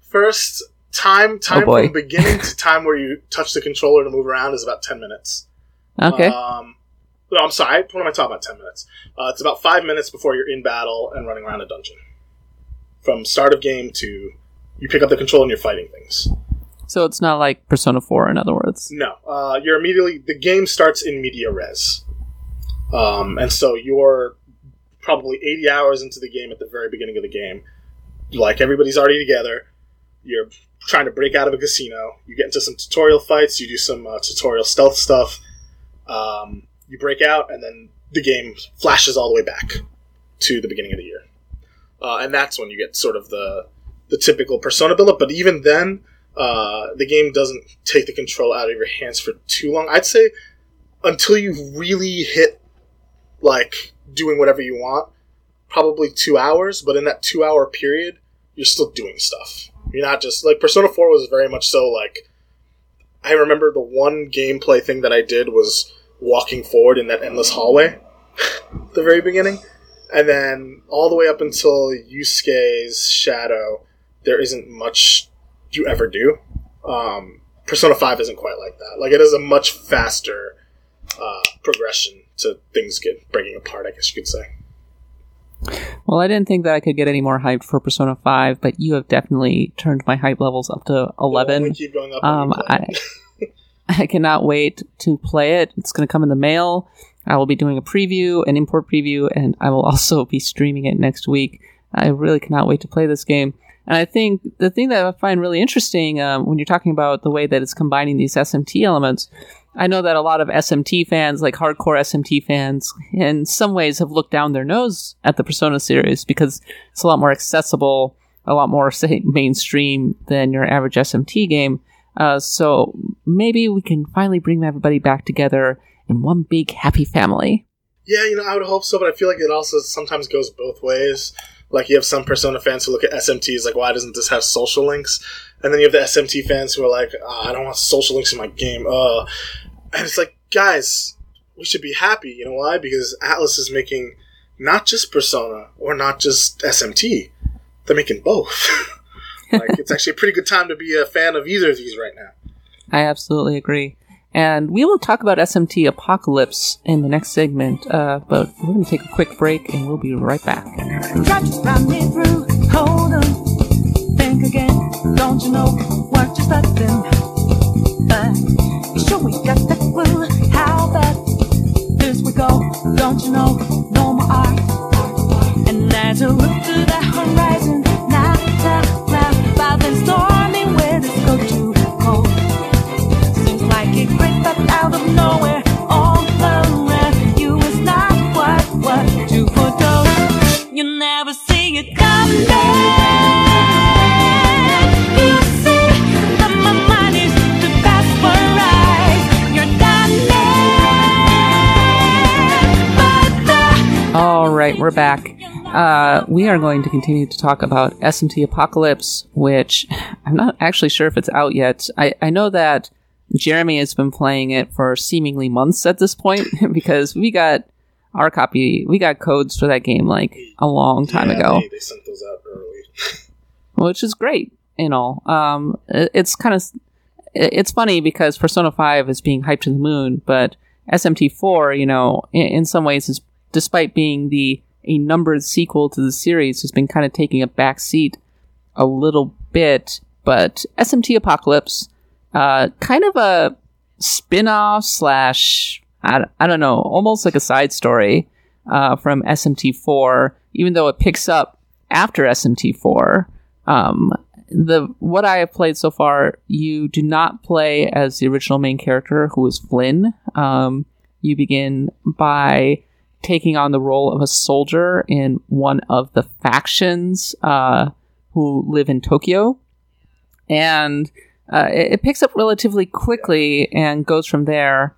first time time Oh, from beginning to time where you touch the controller to move around is about ten minutes. okay. Um, no, I'm sorry. What am I talking about? Ten minutes. Uh, it's about five minutes before you're in battle and running around a dungeon. From start of game to you pick up the controller and you're fighting things. so it's not like Persona 4, in other words. No, uh, you're immediately the game starts in media res, um, and so you're probably 80 hours into the game at the very beginning of the game. Like everybody's already together. You're trying to break out of a casino. You get into some tutorial fights. You do some uh, tutorial stealth stuff. Um, you break out, and then the game flashes all the way back to the beginning of the year, uh, and that's when you get sort of the the typical persona build up. But even then, uh, the game doesn't take the control out of your hands for too long. I'd say until you really hit like doing whatever you want, probably two hours. But in that two hour period, you're still doing stuff. You're not just like Persona Four was very much so like. I remember the one gameplay thing that I did was walking forward in that endless hallway, the very beginning, and then all the way up until Yosuke's shadow, there isn't much you ever do. Um, Persona 5 isn't quite like that. Like, it is a much faster uh, progression to things get breaking apart, I guess you could say. Well, I didn't think that I could get any more hyped for Persona 5, but you have definitely turned my hype levels up to 11. keep going up Um, I. I cannot wait to play it. It's going to come in the mail. I will be doing a preview, an import preview, and I will also be streaming it next week. I really cannot wait to play this game. And I think the thing that I find really interesting um, when you're talking about the way that it's combining these SMT elements, I know that a lot of SMT fans, like hardcore SMT fans, in some ways have looked down their nose at the Persona series because it's a lot more accessible, a lot more, say, mainstream than your average SMT game. Uh, so maybe we can finally bring everybody back together in one big happy family. Yeah, you know, I would hope so, but I feel like it also sometimes goes both ways. Like, you have some Persona fans who look at SMTs like, why doesn't this have social links? And then you have the SMT fans who are like, "Ah, I don't want social links in my game. Uh. And it's like, guys, we should be happy. You know why? Because Atlus is making not just Persona or not just SMT, they're making both. like, it's actually a pretty good time to be a fan of either of these right now. I absolutely agree. And we will talk about SMT Apocalypse in the next segment, uh, but we're going to take a quick break and we'll be right back. Try to run me through. Hold on. Think again. Don't you know what you're starting? But sure go? Don't you know? No more art. to look to the horizon. Not a cloud, clouds and stormy weather's go too cold. Seems like it crept up out of nowhere, back. Uh, we are going to continue to talk about SMT Apocalypse, which I'm not actually sure if it's out yet. I, I know that Jeremy has been playing it for seemingly months at this point because we got our copy, we got codes for that game like a long time Yeah, ago. They, they sent those out early. which is great and all. Um, it- it's kind of it's funny because Persona Five is being hyped to the moon, but SMT Four, you know, in, in some ways, is despite being the a numbered sequel to the series, has been kind of taking a back seat a little bit. But SMT Apocalypse, uh, kind of a spin-off slash I, I don't know, almost like a side story uh, from SMT4, even though it picks up after SMT4. Um, the what I have played so far, you do not play as the original main character, who is Flynn. Um, you begin by taking on the role of a soldier in one of the factions uh, who live in Tokyo, and uh, it, it picks up relatively quickly and goes from there.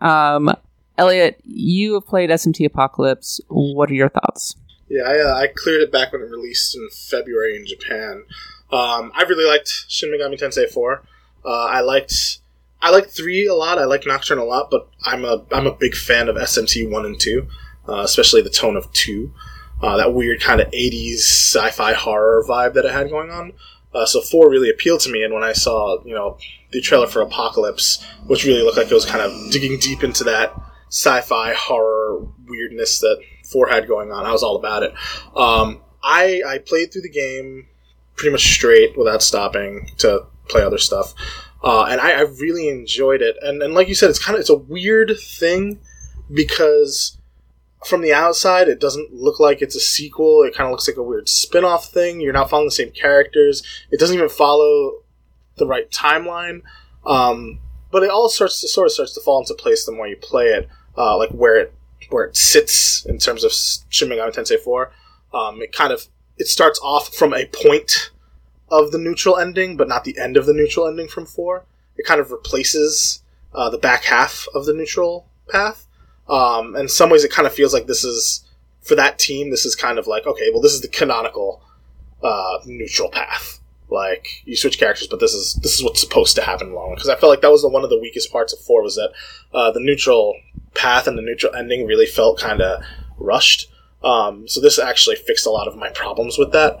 Um, Elliot, you have played SMT Apocalypse. What are your thoughts? Yeah, I, uh, I cleared it back when it released in February in Japan. Um, I really liked Shin Megami Tensei 4. Uh, I liked I liked 3 a lot. I like Nocturne a lot, but I'm a I'm a big fan of SMT 1 and 2, uh, especially the tone of 2. Uh, that weird kind of 80s sci-fi horror vibe that it had going on. Uh, so 4 really appealed to me, and when I saw, you know, the trailer for Apocalypse, which really looked like it was kind of digging deep into that sci-fi horror weirdness that 4 had going on, I was all about it. Um, I, I played through the game pretty much straight without stopping to play other stuff. Uh, and I, I really enjoyed it. And, and like you said, it's kind of it's a weird thing because from the outside, it doesn't look like it's a sequel. It kind of looks like a weird spin-off thing. You're not following the same characters. It doesn't even follow the right timeline. Um, but it all starts to sort of starts to fall into place the more you play it, uh, like where it where it sits in terms of Shin Megami Tensei 4. Um, it kind of it starts off from a point of the neutral ending, but not the end of the neutral ending from 4. It kind of replaces uh, the back half of the neutral path. Um, in some ways, it kind of feels like this is for that team. This is kind of like okay, well, this is the canonical uh, neutral path. Like you switch characters, but this is this is what's supposed to happen long. Because I felt like that was the, one of the weakest parts of four was that uh, the neutral path and the neutral ending really felt kind of rushed. Um, so this actually fixed a lot of my problems with that.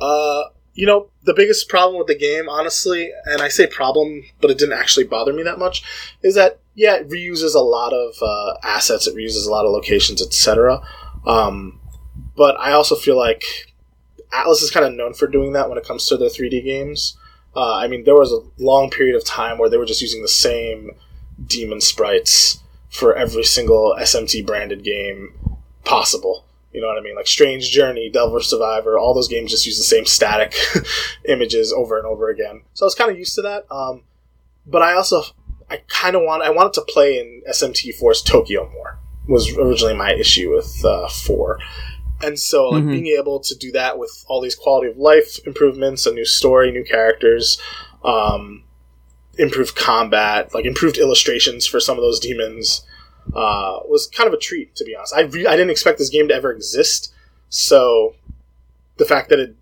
Uh, you know, the biggest problem with the game, honestly, and I say problem, but it didn't actually bother me that much, is that yeah, it reuses a lot of uh, assets, it reuses a lot of locations, etc. Um, but I also feel like Atlus is kind of known for doing that when it comes to their 3D games. Uh, I mean, there was a long period of time where they were just using the same demon sprites for every single SMT branded game possible. You know what I mean? Like Strange Journey, Devil Survivor, all those games just use the same static images over and over again. So I was kind of used to that. Um, but I also, I kind of want, I wanted to play in SMT4's Tokyo more. Was originally my issue with uh, four, and so like Mhm. being able to do that with all these quality of life improvements, a new story, new characters, um, improved combat, like improved illustrations for some of those demons, uh, was kind of a treat to be honest. I re- I didn't expect this game to ever exist, so the fact that it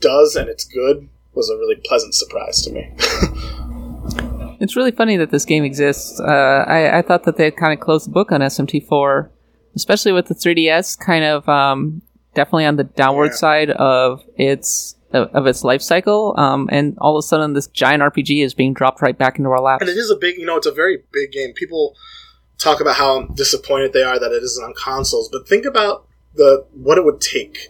does and it's good was a really pleasant surprise to me. It's really funny that this game exists. Uh, I, I thought that they had kind of closed the book on SMT4, especially with the 3DS, kind of um, definitely on the downward Yeah. side of its of, of its life cycle. Um, and all of a sudden, this giant RPG is being dropped right back into our laps. and it is a big, you know, it's a very big game. People talk about how disappointed they are that it isn't on consoles, but think about the what it would take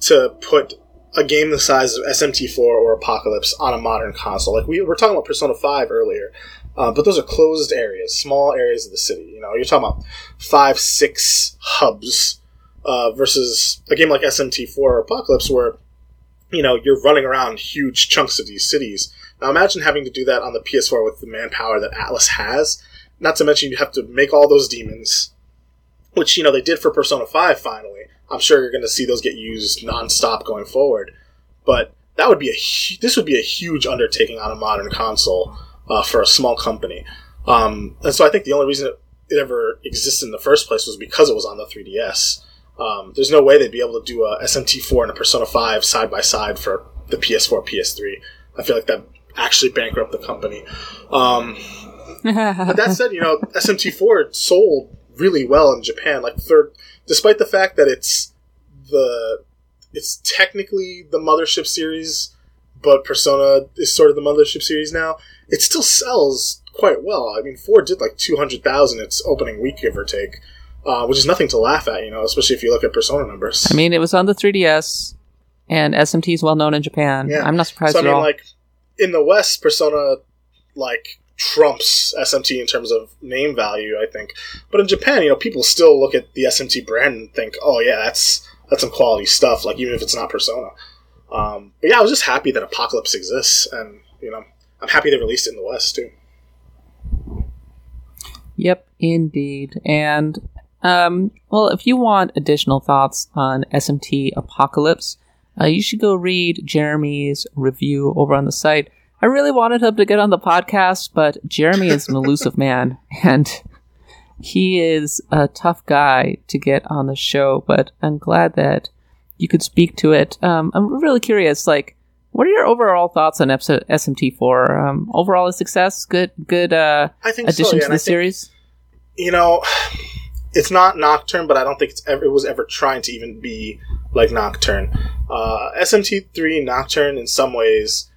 to put a game the size of SMT4 or Apocalypse on a modern console. Like we were talking about Persona 5 earlier, uh, but those are closed areas, small areas of the city. You know, you're talking about five, six hubs uh, versus a game like SMT4 or Apocalypse, where you know you're running around huge chunks of these cities. Now imagine having to do that on the PS4 with the manpower that Atlus has. Not to mention you have to make all those demons, which you know they did for Persona 5 finally. I'm sure you're going to see those get used nonstop going forward, but that would be a hu- this would be a huge undertaking on a modern console uh, for a small company. Um, and so I think the only reason it, it ever existed in the first place was because it was on the 3DS. Um, there's no way they'd be able to do a SMT4 and a Persona 5 side by side for the PS4, PS3. I feel like that actually bankrupt the company. Um, but that said, you know, SMT4 sold really well in Japan. Like third, despite the fact that it's the it's technically the mothership series, but Persona is sort of the mothership series now. It still sells quite well. I mean, four did like two hundred thousand its opening week, give or take, uh, which is nothing to laugh at. You know, especially if you look at Persona numbers. I mean, it was on the 3DS, and SMT is well known in Japan. Yeah. I'm not surprised so I at mean, all. like in the West, Persona like trumps SMT in terms of name value, I think. But in Japan, you know, people still look at the SMT brand and think, "Oh yeah, that's that's some quality stuff." Like even if it's not Persona. Um, but yeah, I was just happy that Apocalypse exists, and you know, I'm happy they released it in the West too. Yep, indeed. And um, well, if you want additional thoughts on SMT Apocalypse, uh, you should go read Jeremy's review over on the site. I really wanted him to get on the podcast, but Jeremy is an elusive man, and he is a tough guy to get on the show. But I'm glad that you could speak to it. Um, I'm really curious, like. What are your overall thoughts on episode SMT4? Um, overall, a success, good, good uh, I think addition so. Yeah, to the I think, series. you know, it's not Nocturne, but I don't think it's ever, it was ever trying to even be like Nocturne. Uh, SMT3 Nocturne, in some ways,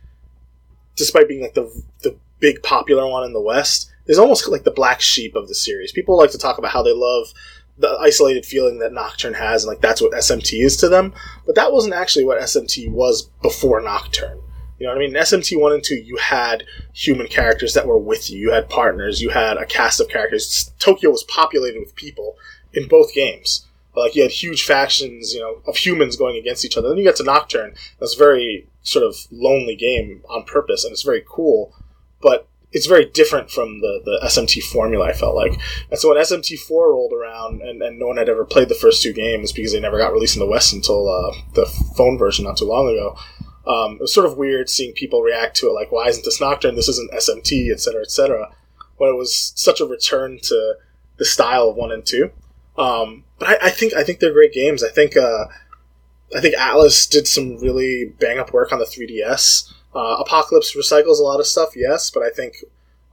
despite being like the the big popular one in the West, is almost like the black sheep of the series. People like to talk about how they love the isolated feeling that Nocturne has, and like that's what SMT is to them. But that wasn't actually what SMT was before Nocturne. You know what I mean? In SMT one and two, you had human characters that were with you. You had partners. You had a cast of characters. Tokyo was populated with people in both games. Like you had huge factions, you know, of humans going against each other. Then you get to Nocturne. That's a very sort of lonely game on purpose, and it's very cool, but it's very different from the, the SMT formula. I felt like, and so when SMT four rolled around, and, and no one had ever played the first two games because they never got released in the West until uh, the phone version not too long ago. Um, it was sort of weird seeing people react to it, like, "Why isn't this Nocturne? This isn't SMT, etc., etc." When it was such a return to the style of one and two. Um, but I, I think I think they're great games. I think uh, I think Atlus did some really bang up work on the 3DS. Uh, Apocalypse recycles a lot of stuff, yes, but I think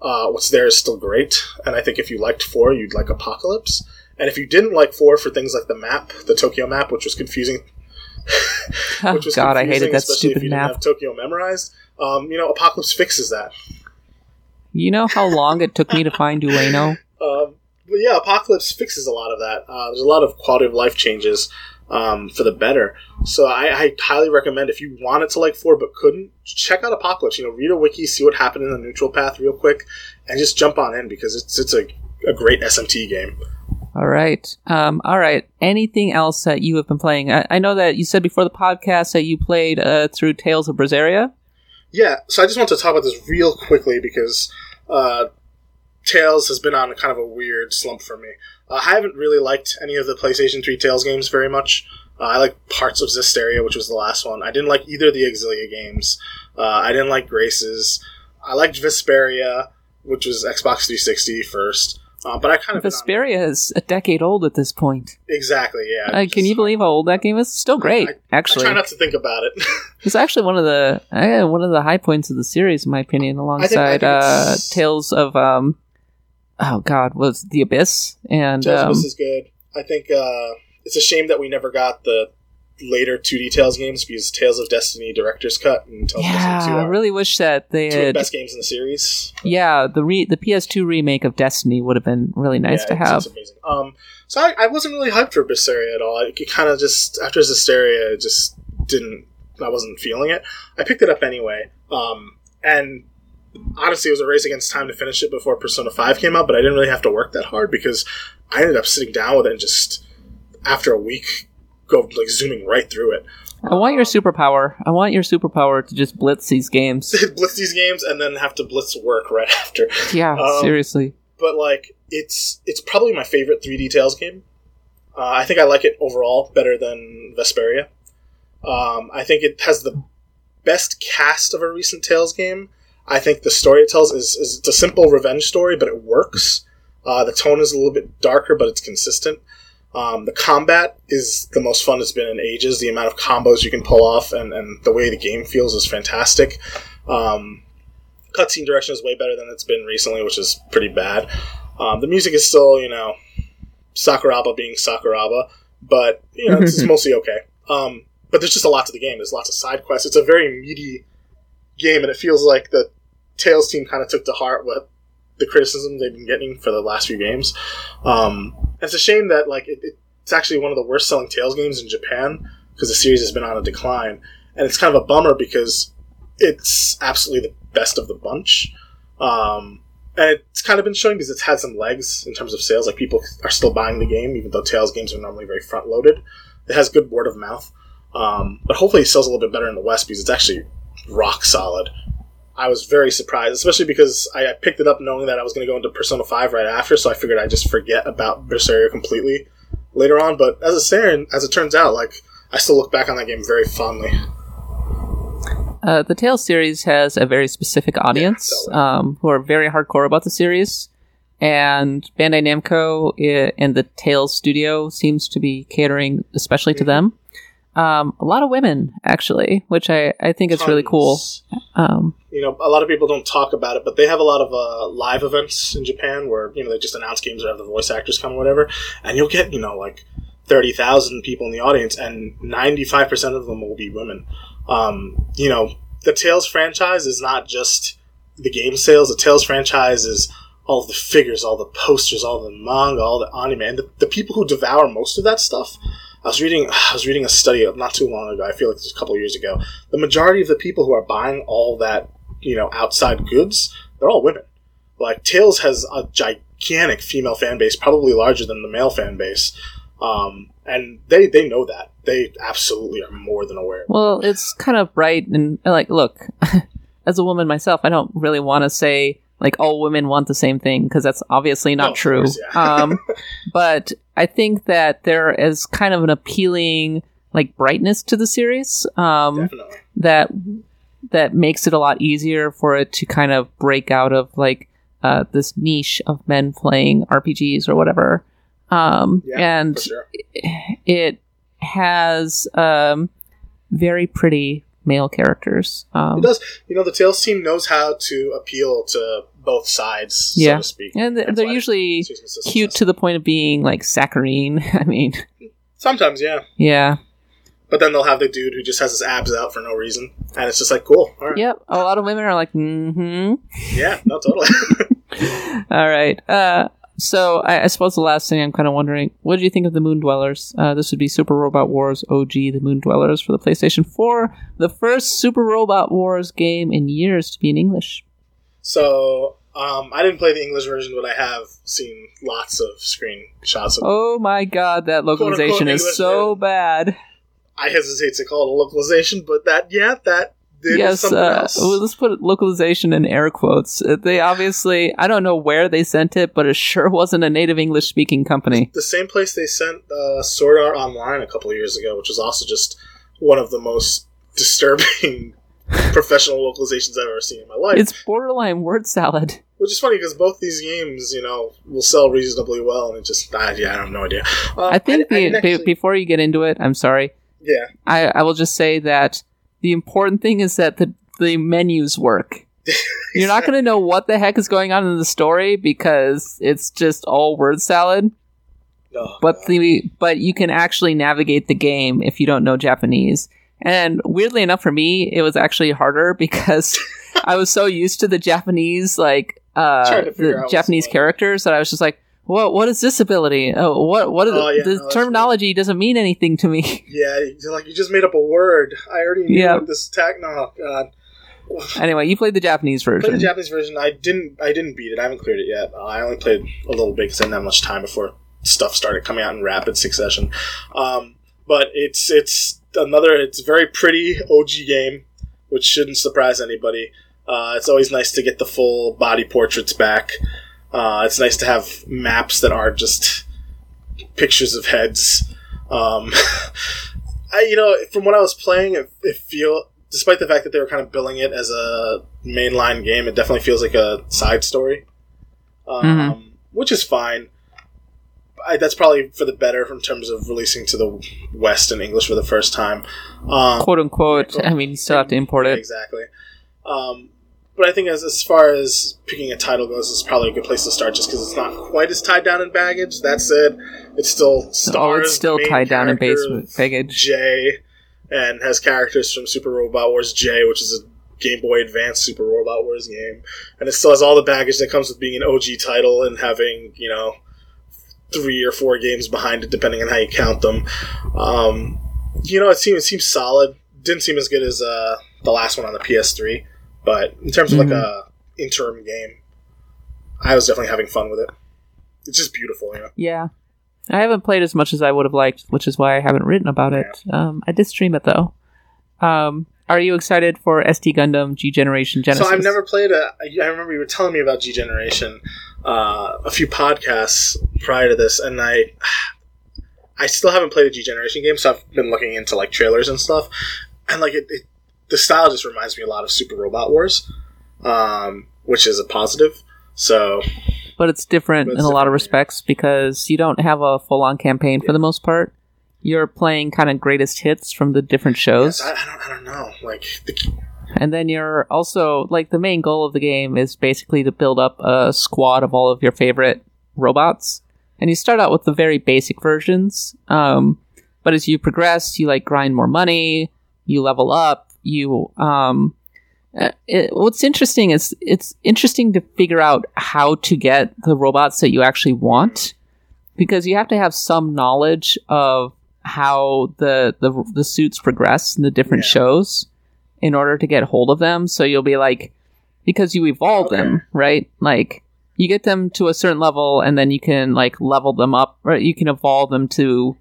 uh, what's there is still great. And I think if you liked four, you'd like Apocalypse. And if you didn't like four for things like the map, the Tokyo map, which was confusing, Oh, which was God, I hated that especially stupid if you didn't map. have Tokyo memorized, um, you know, Apocalypse fixes that. You know how long it took me to find Ueno? Um, but yeah, Apocalypse fixes a lot of that. Uh, there's a lot of quality of life changes um, for the better. So I, I highly recommend if you wanted to like four but couldn't, check out Apocalypse. You know, read a wiki, see what happened in the neutral path real quick, and just jump on in because it's it's a, a great SMT game. All right. Um, all right. Anything else that you have been playing? I, I know that you said before the podcast that you played uh, through Tales of Berseria. Yeah, so I just want to talk about this real quickly because uh, Tales has been on a kind of a weird slump for me. Uh, I haven't really liked any of the PlayStation 3 Tales games very much. Uh, I like parts of Zestiria, which was the last one. I didn't like either of the Xillia games. Uh, I didn't like Graces. I liked Vesperia, which was Xbox 360 first. Uh, but I kind of Vesperia is a decade old at this point. exactly, yeah. Uh, can Just- you believe how old that game is? Still great, I- I actually. try not to think about it. It's actually one of the uh, one of the high points of the series, in my opinion, alongside think uh, Tales of um, oh god, was the Abyss and of um, Abyss is good. I think uh, it's a shame that we never got the later 2D Tales games because Tales of Destiny Director's Cut and Tales of yeah, Destiny 2 I really wish that they two of the had best games in the series. yeah the re- the PS2 remake of Destiny would have been really nice Yeah, to it's- have. It's amazing. Um, so I, I wasn't really hyped for Berseria at all. It kind of just after Zestiria, it just didn't. I wasn't feeling it. I picked it up anyway. Um, and honestly, it was a race against time to finish it before Persona Five came out. But I didn't really have to work that hard because I ended up sitting down with it and just. after a week go like zooming right through it. I want your superpower. I want your superpower to just blitz these games. blitz these games and then have to blitz work right after. Yeah, Um, seriously. But like, it's it's probably my favorite 3D Tales game. Uh, I think I like it overall better than Vesperia. Um, I think it has the best cast of a recent Tales game. I think the story it tells is, is it's a simple revenge story, but it works. Uh, the tone is a little bit darker, but it's consistent. Um, the combat is the most fun it's been in ages. The amount of combos you can pull off and, and the way the game feels is fantastic. Um, cutscene direction is way better than it's been recently, which is pretty bad. Um, the music is still, you know, Sakuraba being Sakuraba, but you know, it's, it's mostly okay. Um, but there's just a lot to the game. There's lots of side quests. It's a very meaty game, and it feels like the Tales team kind of took to heart what the criticism they've been getting for the last few games. Um, it's a shame that like it, it's actually one of the worst selling Tales games in Japan because the series has been on a decline, and it's kind of a bummer because it's absolutely the best of the bunch. Um, and it's kind of been showing because it's had some legs in terms of sales. Like people are still buying the game, even though Tales games are normally very front loaded. It has good word of mouth, um, but hopefully it sells a little bit better in the West because it's actually rock solid. I was very surprised, especially because I, I picked it up knowing that I was going to go into Persona Five right after, so I figured I'd just forget about Berseria completely later on. But as a Saren, as it turns out, like I still look back on that game very fondly. Uh, the Tales series has a very specific audience totally. um, who are very hardcore about the series, and Bandai Namco i- and the Tales studio seems to be catering especially to them. Um, a lot of women, actually, which I, I think is really cool. Um, you know, a lot of people don't talk about it, but they have a lot of uh, live events in Japan where you know they just announce games or have the voice actors come or whatever, and you'll get you know like thirty thousand people in the audience, and ninety five percent of them will be women. Um, you know, the Tales franchise is not just the game sales. The Tales franchise is all the figures, all the posters, all the manga, all the anime, and the, the people who devour most of that stuff. I was reading. I was reading a study of not too long ago. I feel like it was a couple years ago. The majority of the people who are buying all that, you know, outside goods, they're all women. Like Tales has a gigantic female fan base, probably larger than the male fan base, um, and they they know that. They absolutely are more than aware. well, it's kind of right and like, look, as a woman myself, I don't really want to say like all women want the same thing because that's obviously not of true. course, yeah. um, but I think that there is kind of an appealing like brightness to the series um, that that makes it a lot easier for it to kind of break out of like uh, this niche of men playing RPGs or whatever. Um, Yeah, and sure. it has um, very pretty male characters. Um, It does. You know, the Tales team knows how to appeal to both sides, Yeah. so to speak. and they're, they're usually cute to the point of being like saccharine. I mean, Sometimes, yeah. yeah. But then they'll have the dude who just has his abs out for no reason, and it's just like, cool. All right. Yep. A lot of women are like, mm-hmm. Yeah. No, totally. All right. Uh, so I, I suppose the last thing I'm kind of wondering, what do you think of the Moon Dwellers? Uh, this would be Super Robot Wars OG, the Moon Dwellers for the PlayStation 4, the first Super Robot Wars game in years to be in English. so, um, I didn't play the English version, but I have seen lots of screenshots of. Oh my god, that localization is English so version. bad. I hesitate to call it a localization, but that, yeah, that yes, something uh, well, let's put localization in air quotes. Uh, They obviously, I don't know where they sent it, but it sure wasn't a native English speaking company. the same place they sent uh, Sword Art Online a couple of years ago, which was also just one of the most disturbing professional localizations I've ever seen in my life. It's borderline word salad. Which is funny because both these games, you know, will sell reasonably well, and it just, uh, yeah, I have no idea. Uh, I think I the, didn't actually- before you get into it, I'm sorry. yeah, I, I will just say that the important thing is that the, the menus work. You're not going to know what the heck is going on in the story because it's just all word salad. Oh, But God. the but you can actually navigate the game if you don't know Japanese. And weirdly enough, for me, it was actually harder because I was so used to the Japanese like uh, Trying to figure out the Japanese characters that I was just like, what what is this ability? Oh, what what is Oh, yeah, the no, terminology doesn't mean anything to me. yeah, like you just made up a word. I already knew Yeah. this attack. Oh God. anyway, you played the Japanese played version. the Japanese version. I didn't. I didn't beat it. I haven't cleared it yet. Uh, I only played a little bit because I didn't have much time before stuff started coming out in rapid succession. Um, but it's it's another it's a very pretty OG game, which shouldn't surprise anybody. Uh, it's always nice to get the full body portraits back. Uh, it's nice to have maps that are just pictures of heads. Um, I, you know, from what I was playing, it, it feel despite the fact that they were kind of billing it as a mainline game, it definitely feels like a side story, um, Mhm. which is fine. I, that's probably for the better in terms of releasing to the West in English for the first time. Um, quote unquote. I mean, you still have to import it. Exactly. Um, but I think as, as far as picking a title goes, it's probably a good place to start just because it's not quite as tied down in baggage. That said, it still stars Oh, it's still tied down in base baggage. J and has characters from Super Robot Wars J, which is a Game Boy Advance Super Robot Wars game. And it still has all the baggage that comes with being an OG title and having, you know, three or four games behind it, depending on how you count them. Um, you know, it seems, it seems solid. Didn't seem as good as uh, the last one on the PS3, but in terms of like Mhm. a interim game, I was definitely having fun with it. It's just beautiful, you know. Yeah. I haven't played as much as I would have liked, which is why I haven't written about it. Um, I did stream it though. Um, are you excited for SD Gundam G Generation Genesis? So I've never played a. I remember you were telling me about G Generation uh, a few podcasts prior to this, and I I still haven't played a G Generation game, so I've been looking into like trailers and stuff, and like it, it the style just reminds me a lot of Super Robot Wars, um, which is a positive. So but it's different But in it's a lot of yeah. respects because you don't have a full on campaign for the most part. You're playing kind of greatest hits from the different shows. I, I don't I don't know like the, And then you're also like the main goal of the game is basically to build up a squad of all of your favorite robots. And you start out with the very basic versions. Um, but as you progress, you like grind more money, you level up, you um uh, it, what's interesting is it's interesting to figure out how to get the robots that you actually want because you have to have some knowledge of how the the, the suits progress in the different Yeah. shows in order to get hold of them. So you'll be like, because you evolve Okay. them, right? Like you get them to a certain level, and then you can like level them up, or you can evolve them to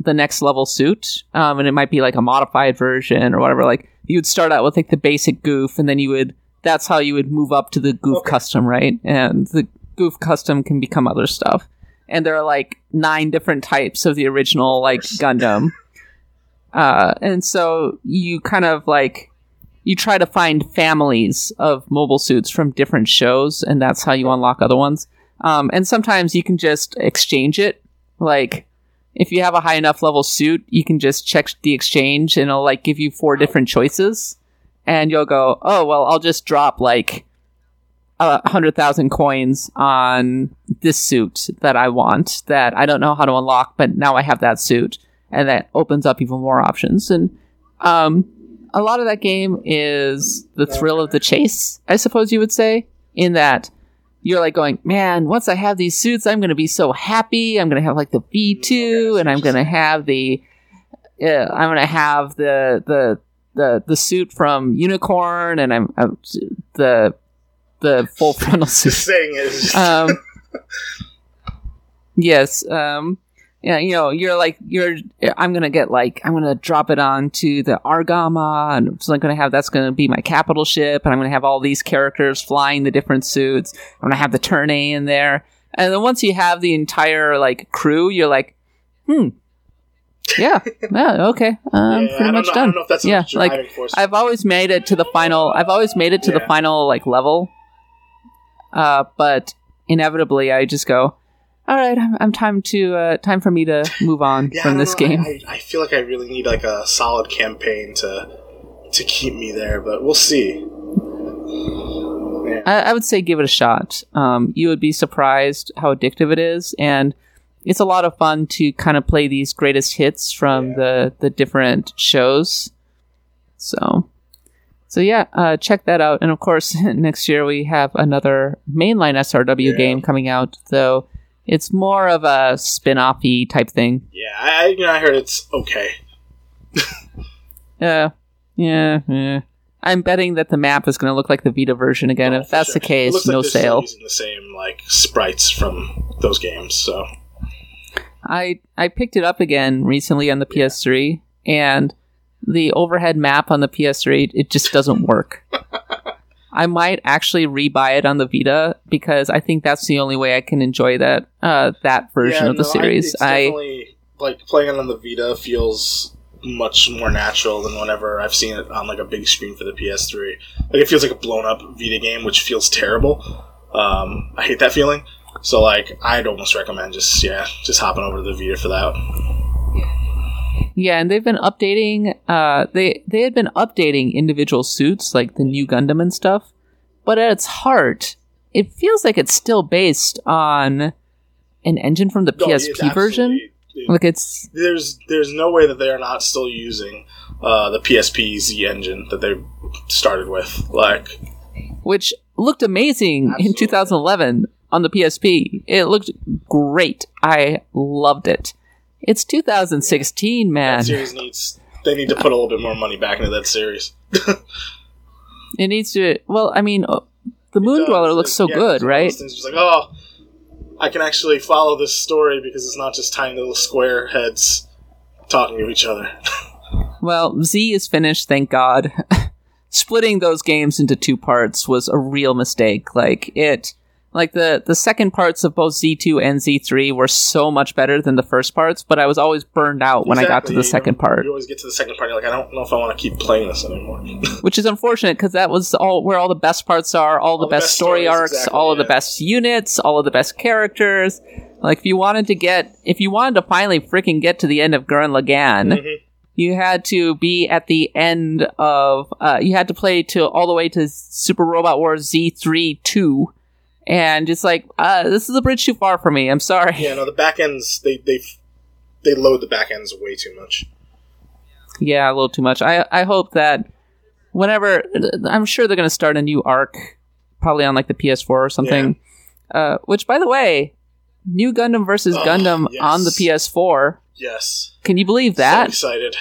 the next level suit. Um, and it might be like a modified version or whatever. Like you would start out with like the basic Gouf, and then you would. That's how you would move up to the Gouf Okay. custom, right? And the Gouf custom can become other stuff. And there are like nine different types of the original like. Gundam. Uh, and so you kind of like you try to find families of mobile suits from different shows, and that's how you unlock other ones. Um, and sometimes you can just exchange it. Like if you have a high enough level suit, you can just check the exchange, and it'll like give you four different choices, and you'll go, oh well, I'll just drop like a hundred thousand coins on this suit that I want that I don't know how to unlock, but now I have that suit, and that opens up even more options. And um, a lot of that game is the thrill of the chase, I suppose you would say, in that you're like going, man, once I have these suits, I'm going to be so happy. I'm going to have like the V2, and I'm going to have the, uh, I'm going to have the the the the suit from Unicorn, and I'm, I'm the the full frontal suit saying it is um yes um yeah you know you're like you're i'm gonna get like i'm gonna drop it on to the argama and so i'm gonna have that's gonna be my capital ship and i'm gonna have all these characters flying the different suits i'm gonna have the turn a in there and then once you have the entire like crew you're like hmm yeah yeah okay i'm yeah, pretty much know, I done don't know if that's a yeah like force. I've always made it to the final. I've always made it to the final like level. Uh, but inevitably, I just go. All right, I'm, I'm time to uh, time for me to move on Yeah, from this know. game. I, I feel like I really need like a solid campaign to to keep me there, but we'll see. Yeah. I, I would say give it a shot. Um, you would be surprised how addictive it is, and it's a lot of fun to kind of play these greatest hits from Yeah. the the different shows. So, so yeah, uh, check that out. And of course, next year we have another mainline SRW game coming out, though it's more of a spin-offy type thing. yeah, I, I- you know I heard it's okay. Yeah, uh, yeah, yeah. I'm betting that the map is going to look like the Vita version again. Oh, if that's sure. the case, like no they're sale. Using the same like sprites from those games, so I I picked it up again recently on the PS3, and the overhead map on the PS3 it just doesn't work. I might actually rebuy it on the Vita because I think that's the only way I can enjoy that uh, that version Yeah, of the no, I- series. it's I, like playing it on the Vita feels much more natural than whenever I've seen it on like a big screen for the PS3. Like it feels like a blown up Vita game, which feels terrible. Um, I hate that feeling. So like I'd almost recommend just yeah, just hopping over to the Vita for that. Yeah, and they've been updating. Uh, they they had been updating individual suits like the new Gundam and stuff, but at its heart, it feels like it's still based on an engine from the No, PSP version. absolutely- it- Like it's there's there's no way that they are not still using uh, the PSP Z engine that they started with. Like which looked amazing in 2011 on the PSP. It looked great. I loved it. It's 2016, man. that series needs they need to put a little bit more money back into that series. It needs to. Well, I mean, uh, the Moon does. Dweller looks so Yeah, good, it's one of right? just like, oh, I can actually follow this story because it's not just tiny little square heads talking to each other. Well, Z is finished, thank God. Splitting those games into two parts was a real mistake. Like it like the the second parts of both Z2 and Z3 were so much better than the first parts, but I was always burned out when I got to the you second know, part, You always get to the second part, you're like, I don't know if I want to keep playing this anymore. which is unfortunate because that was all where all the best parts are, all the the best, best story stories, arcs, exactly, all of the best units, all of the best characters. Like if you wanted to get if you wanted to finally freaking get to the end of Gurren Lagann, Mhm. you had to be at the end of uh, you had to play to all the way to Super Robot Wars Z3 2 and it's like uh, this is a bridge too far for me. I'm sorry. yeah, no, the back ends they they they load the back ends way too much. Yeah, a little too much. I I hope that whenever I'm sure they're going to start a new arc probably on like the PS4 or something. Uh, which by the way, new Gundam versus Oh, Gundam yes. on the PS4. Yes, Can you believe that? so that? excited.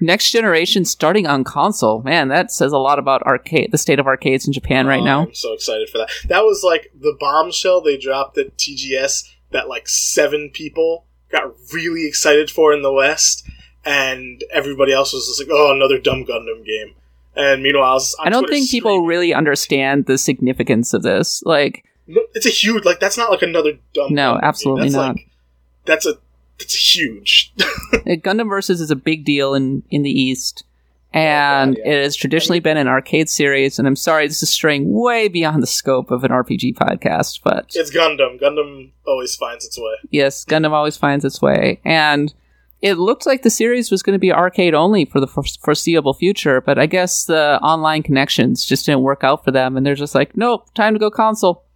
Next generation starting on console. Man, that says a lot about arcade the state of arcades in Japan right Oh, now. I'm so excited for that. That was like the bombshell they dropped at TGS that like seven people got really excited for in the West, and everybody else was just like, "Oh, another dumb Gundam game." And meanwhile, I, I don't Twitter think people screaming. really understand the significance of this. Like, It's a huge like that's not like another dumb. No, Gundam game. absolutely that's not. Like, that's a that's huge. uh, Gundam Versus is a big deal in in the East, and God, yeah. it has traditionally been an arcade series. And I'm sorry, this is straying way beyond the scope of an RPG podcast, but it's Gundam. Gundam always finds its way. yes, Gundam always finds its way, and. It looked like the series was going to be arcade only for the fore- foreseeable future, but I guess the online connections just didn't work out for them, and they're just like, nope, time to go console.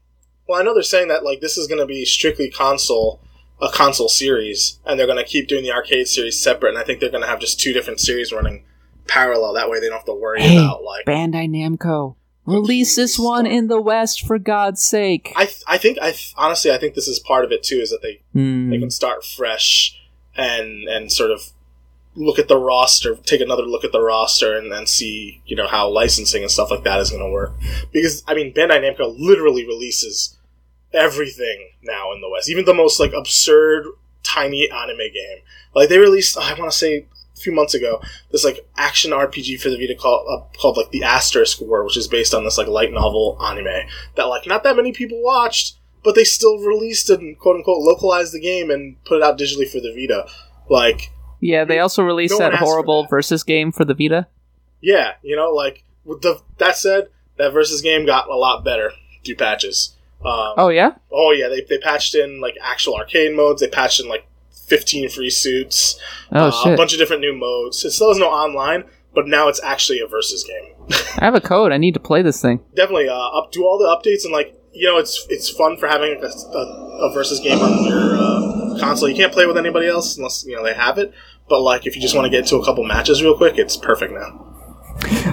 Well, I know they're saying that like this is going to be strictly console, a console series, and they're going to keep doing the arcade series separate. And I think they're going to have just two different series running parallel. That way, they don't have to worry Hey, about like. Bandai Namco, release this one in the West for God's sake. I th- I think I th- honestly I think this is part of it too. Is that they Hmm. they can start fresh and and sort of look at the roster, take another look at the roster, and then see you know how licensing and stuff like that is going to work. Because I mean, Bandai Namco literally releases everything now in the West, even the most like absurd tiny anime game. Like they released, I want to say a few months ago, this like action RPG for the Vita called uh, called like the Asterisk War, which is based on this like light novel anime that like not that many people watched, but they still released and quote unquote localized the game and put it out digitally for the Vita. Like, Yeah, they also released No that horrible that. versus game for the Vita. yeah, you know, like with the that said, that versus game got a lot better through patches. Um, Oh yeah, Oh yeah, they, they patched in like actual arcade modes. They patched in like fifteen free suits. oh uh, a bunch of different new modes. It still has no online, but now it's actually a versus game. I have a code. I need to play this thing. Definitely uh, up do all the updates and like you know it's it's fun for having a, a, a versus game on your uh, console. You can't play with anybody else unless you know they have it. But like if you just want to get into a couple matches real quick, it's perfect now.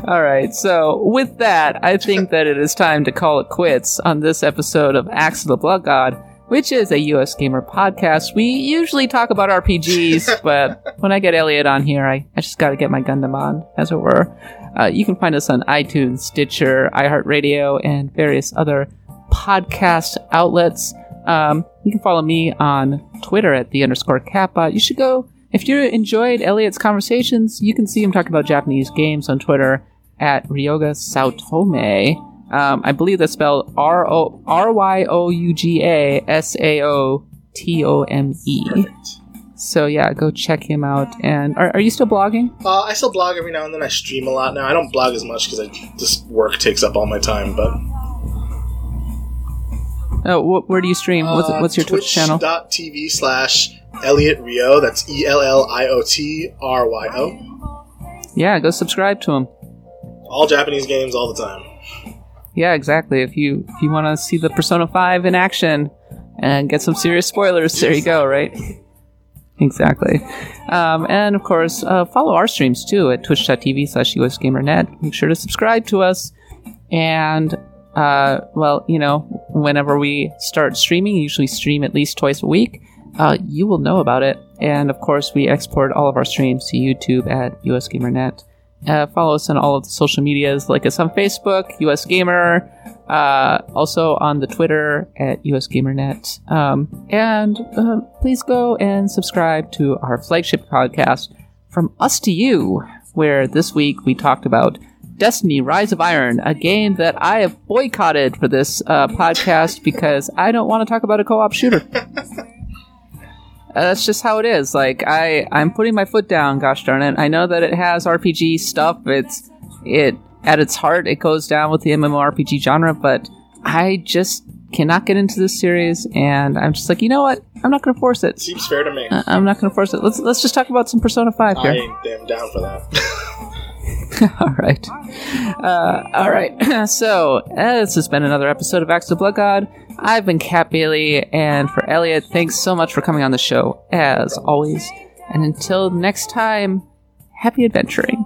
All right, so with that, I think that it is time to call it quits on this episode of Axe of the Blood God, which is a USgamer podcast. We usually talk about RPGs, but when I get Elliot on here, I, I just got to get my Gundam on, as it were. Uh, you can find us on iTunes, Stitcher, iHeartRadio, and various other podcast outlets. Um, you can follow me on Twitter at the underscore kappa. You should go if you enjoyed Elliot's conversations. You can see him talk about Japanese games on Twitter at Ryoga Saotome. Um, I believe that's spelled R O R Y O U G A S A O T O M E. So yeah, go check him out. And are, are you still blogging? Uh, I still blog every now and then. I stream a lot now. I don't blog as much because this work takes up all my time. But Oh, wh- where do you stream? What's, uh, what's your Twitch channel? Twitch.tv slash Elliot Ryo. That's E L L I O T R Y O. Yeah, go subscribe to him. All Japanese games all the time. Yeah, exactly. If you if you want to see the Persona Five in action and get some serious spoilers, there you go. Right. Exactly. Um, and of course, uh, follow our streams too at twitch.tv slash usgamernet. Make sure to subscribe to us. And, uh, well, you know, whenever we start streaming, usually stream at least twice a week, uh, you will know about it. And of course, we export all of our streams to YouTube at US usgamernet. Uh, follow us on all of the social medias, like us on Facebook, USgamer, uh, also on the Twitter at USGamerNet. Um, and uh, please go and subscribe to our flagship podcast, From Us to You, where this week we talked about Destiny Rise of Iron, a game that I have boycotted for this uh, podcast because I don't want to talk about a co op shooter. Uh, that's just how it is. Like I, I'm putting my foot down. Gosh darn it! I know that it has RPG stuff. It's it at its heart. It goes down with the MMORPG genre, but I just cannot get into this series, and I'm just like, you know what? I'm not going to force it. Seems fair to me. I- I'm not going to force it. Let's let's just talk about some Persona Five I here. ain't damn down for that. all right, uh, all right. so uh, this has been another episode of Axe of Blood God. I've been Kat Bailey, and for Elliot, thanks so much for coming on the show as always. And until next time, happy adventuring.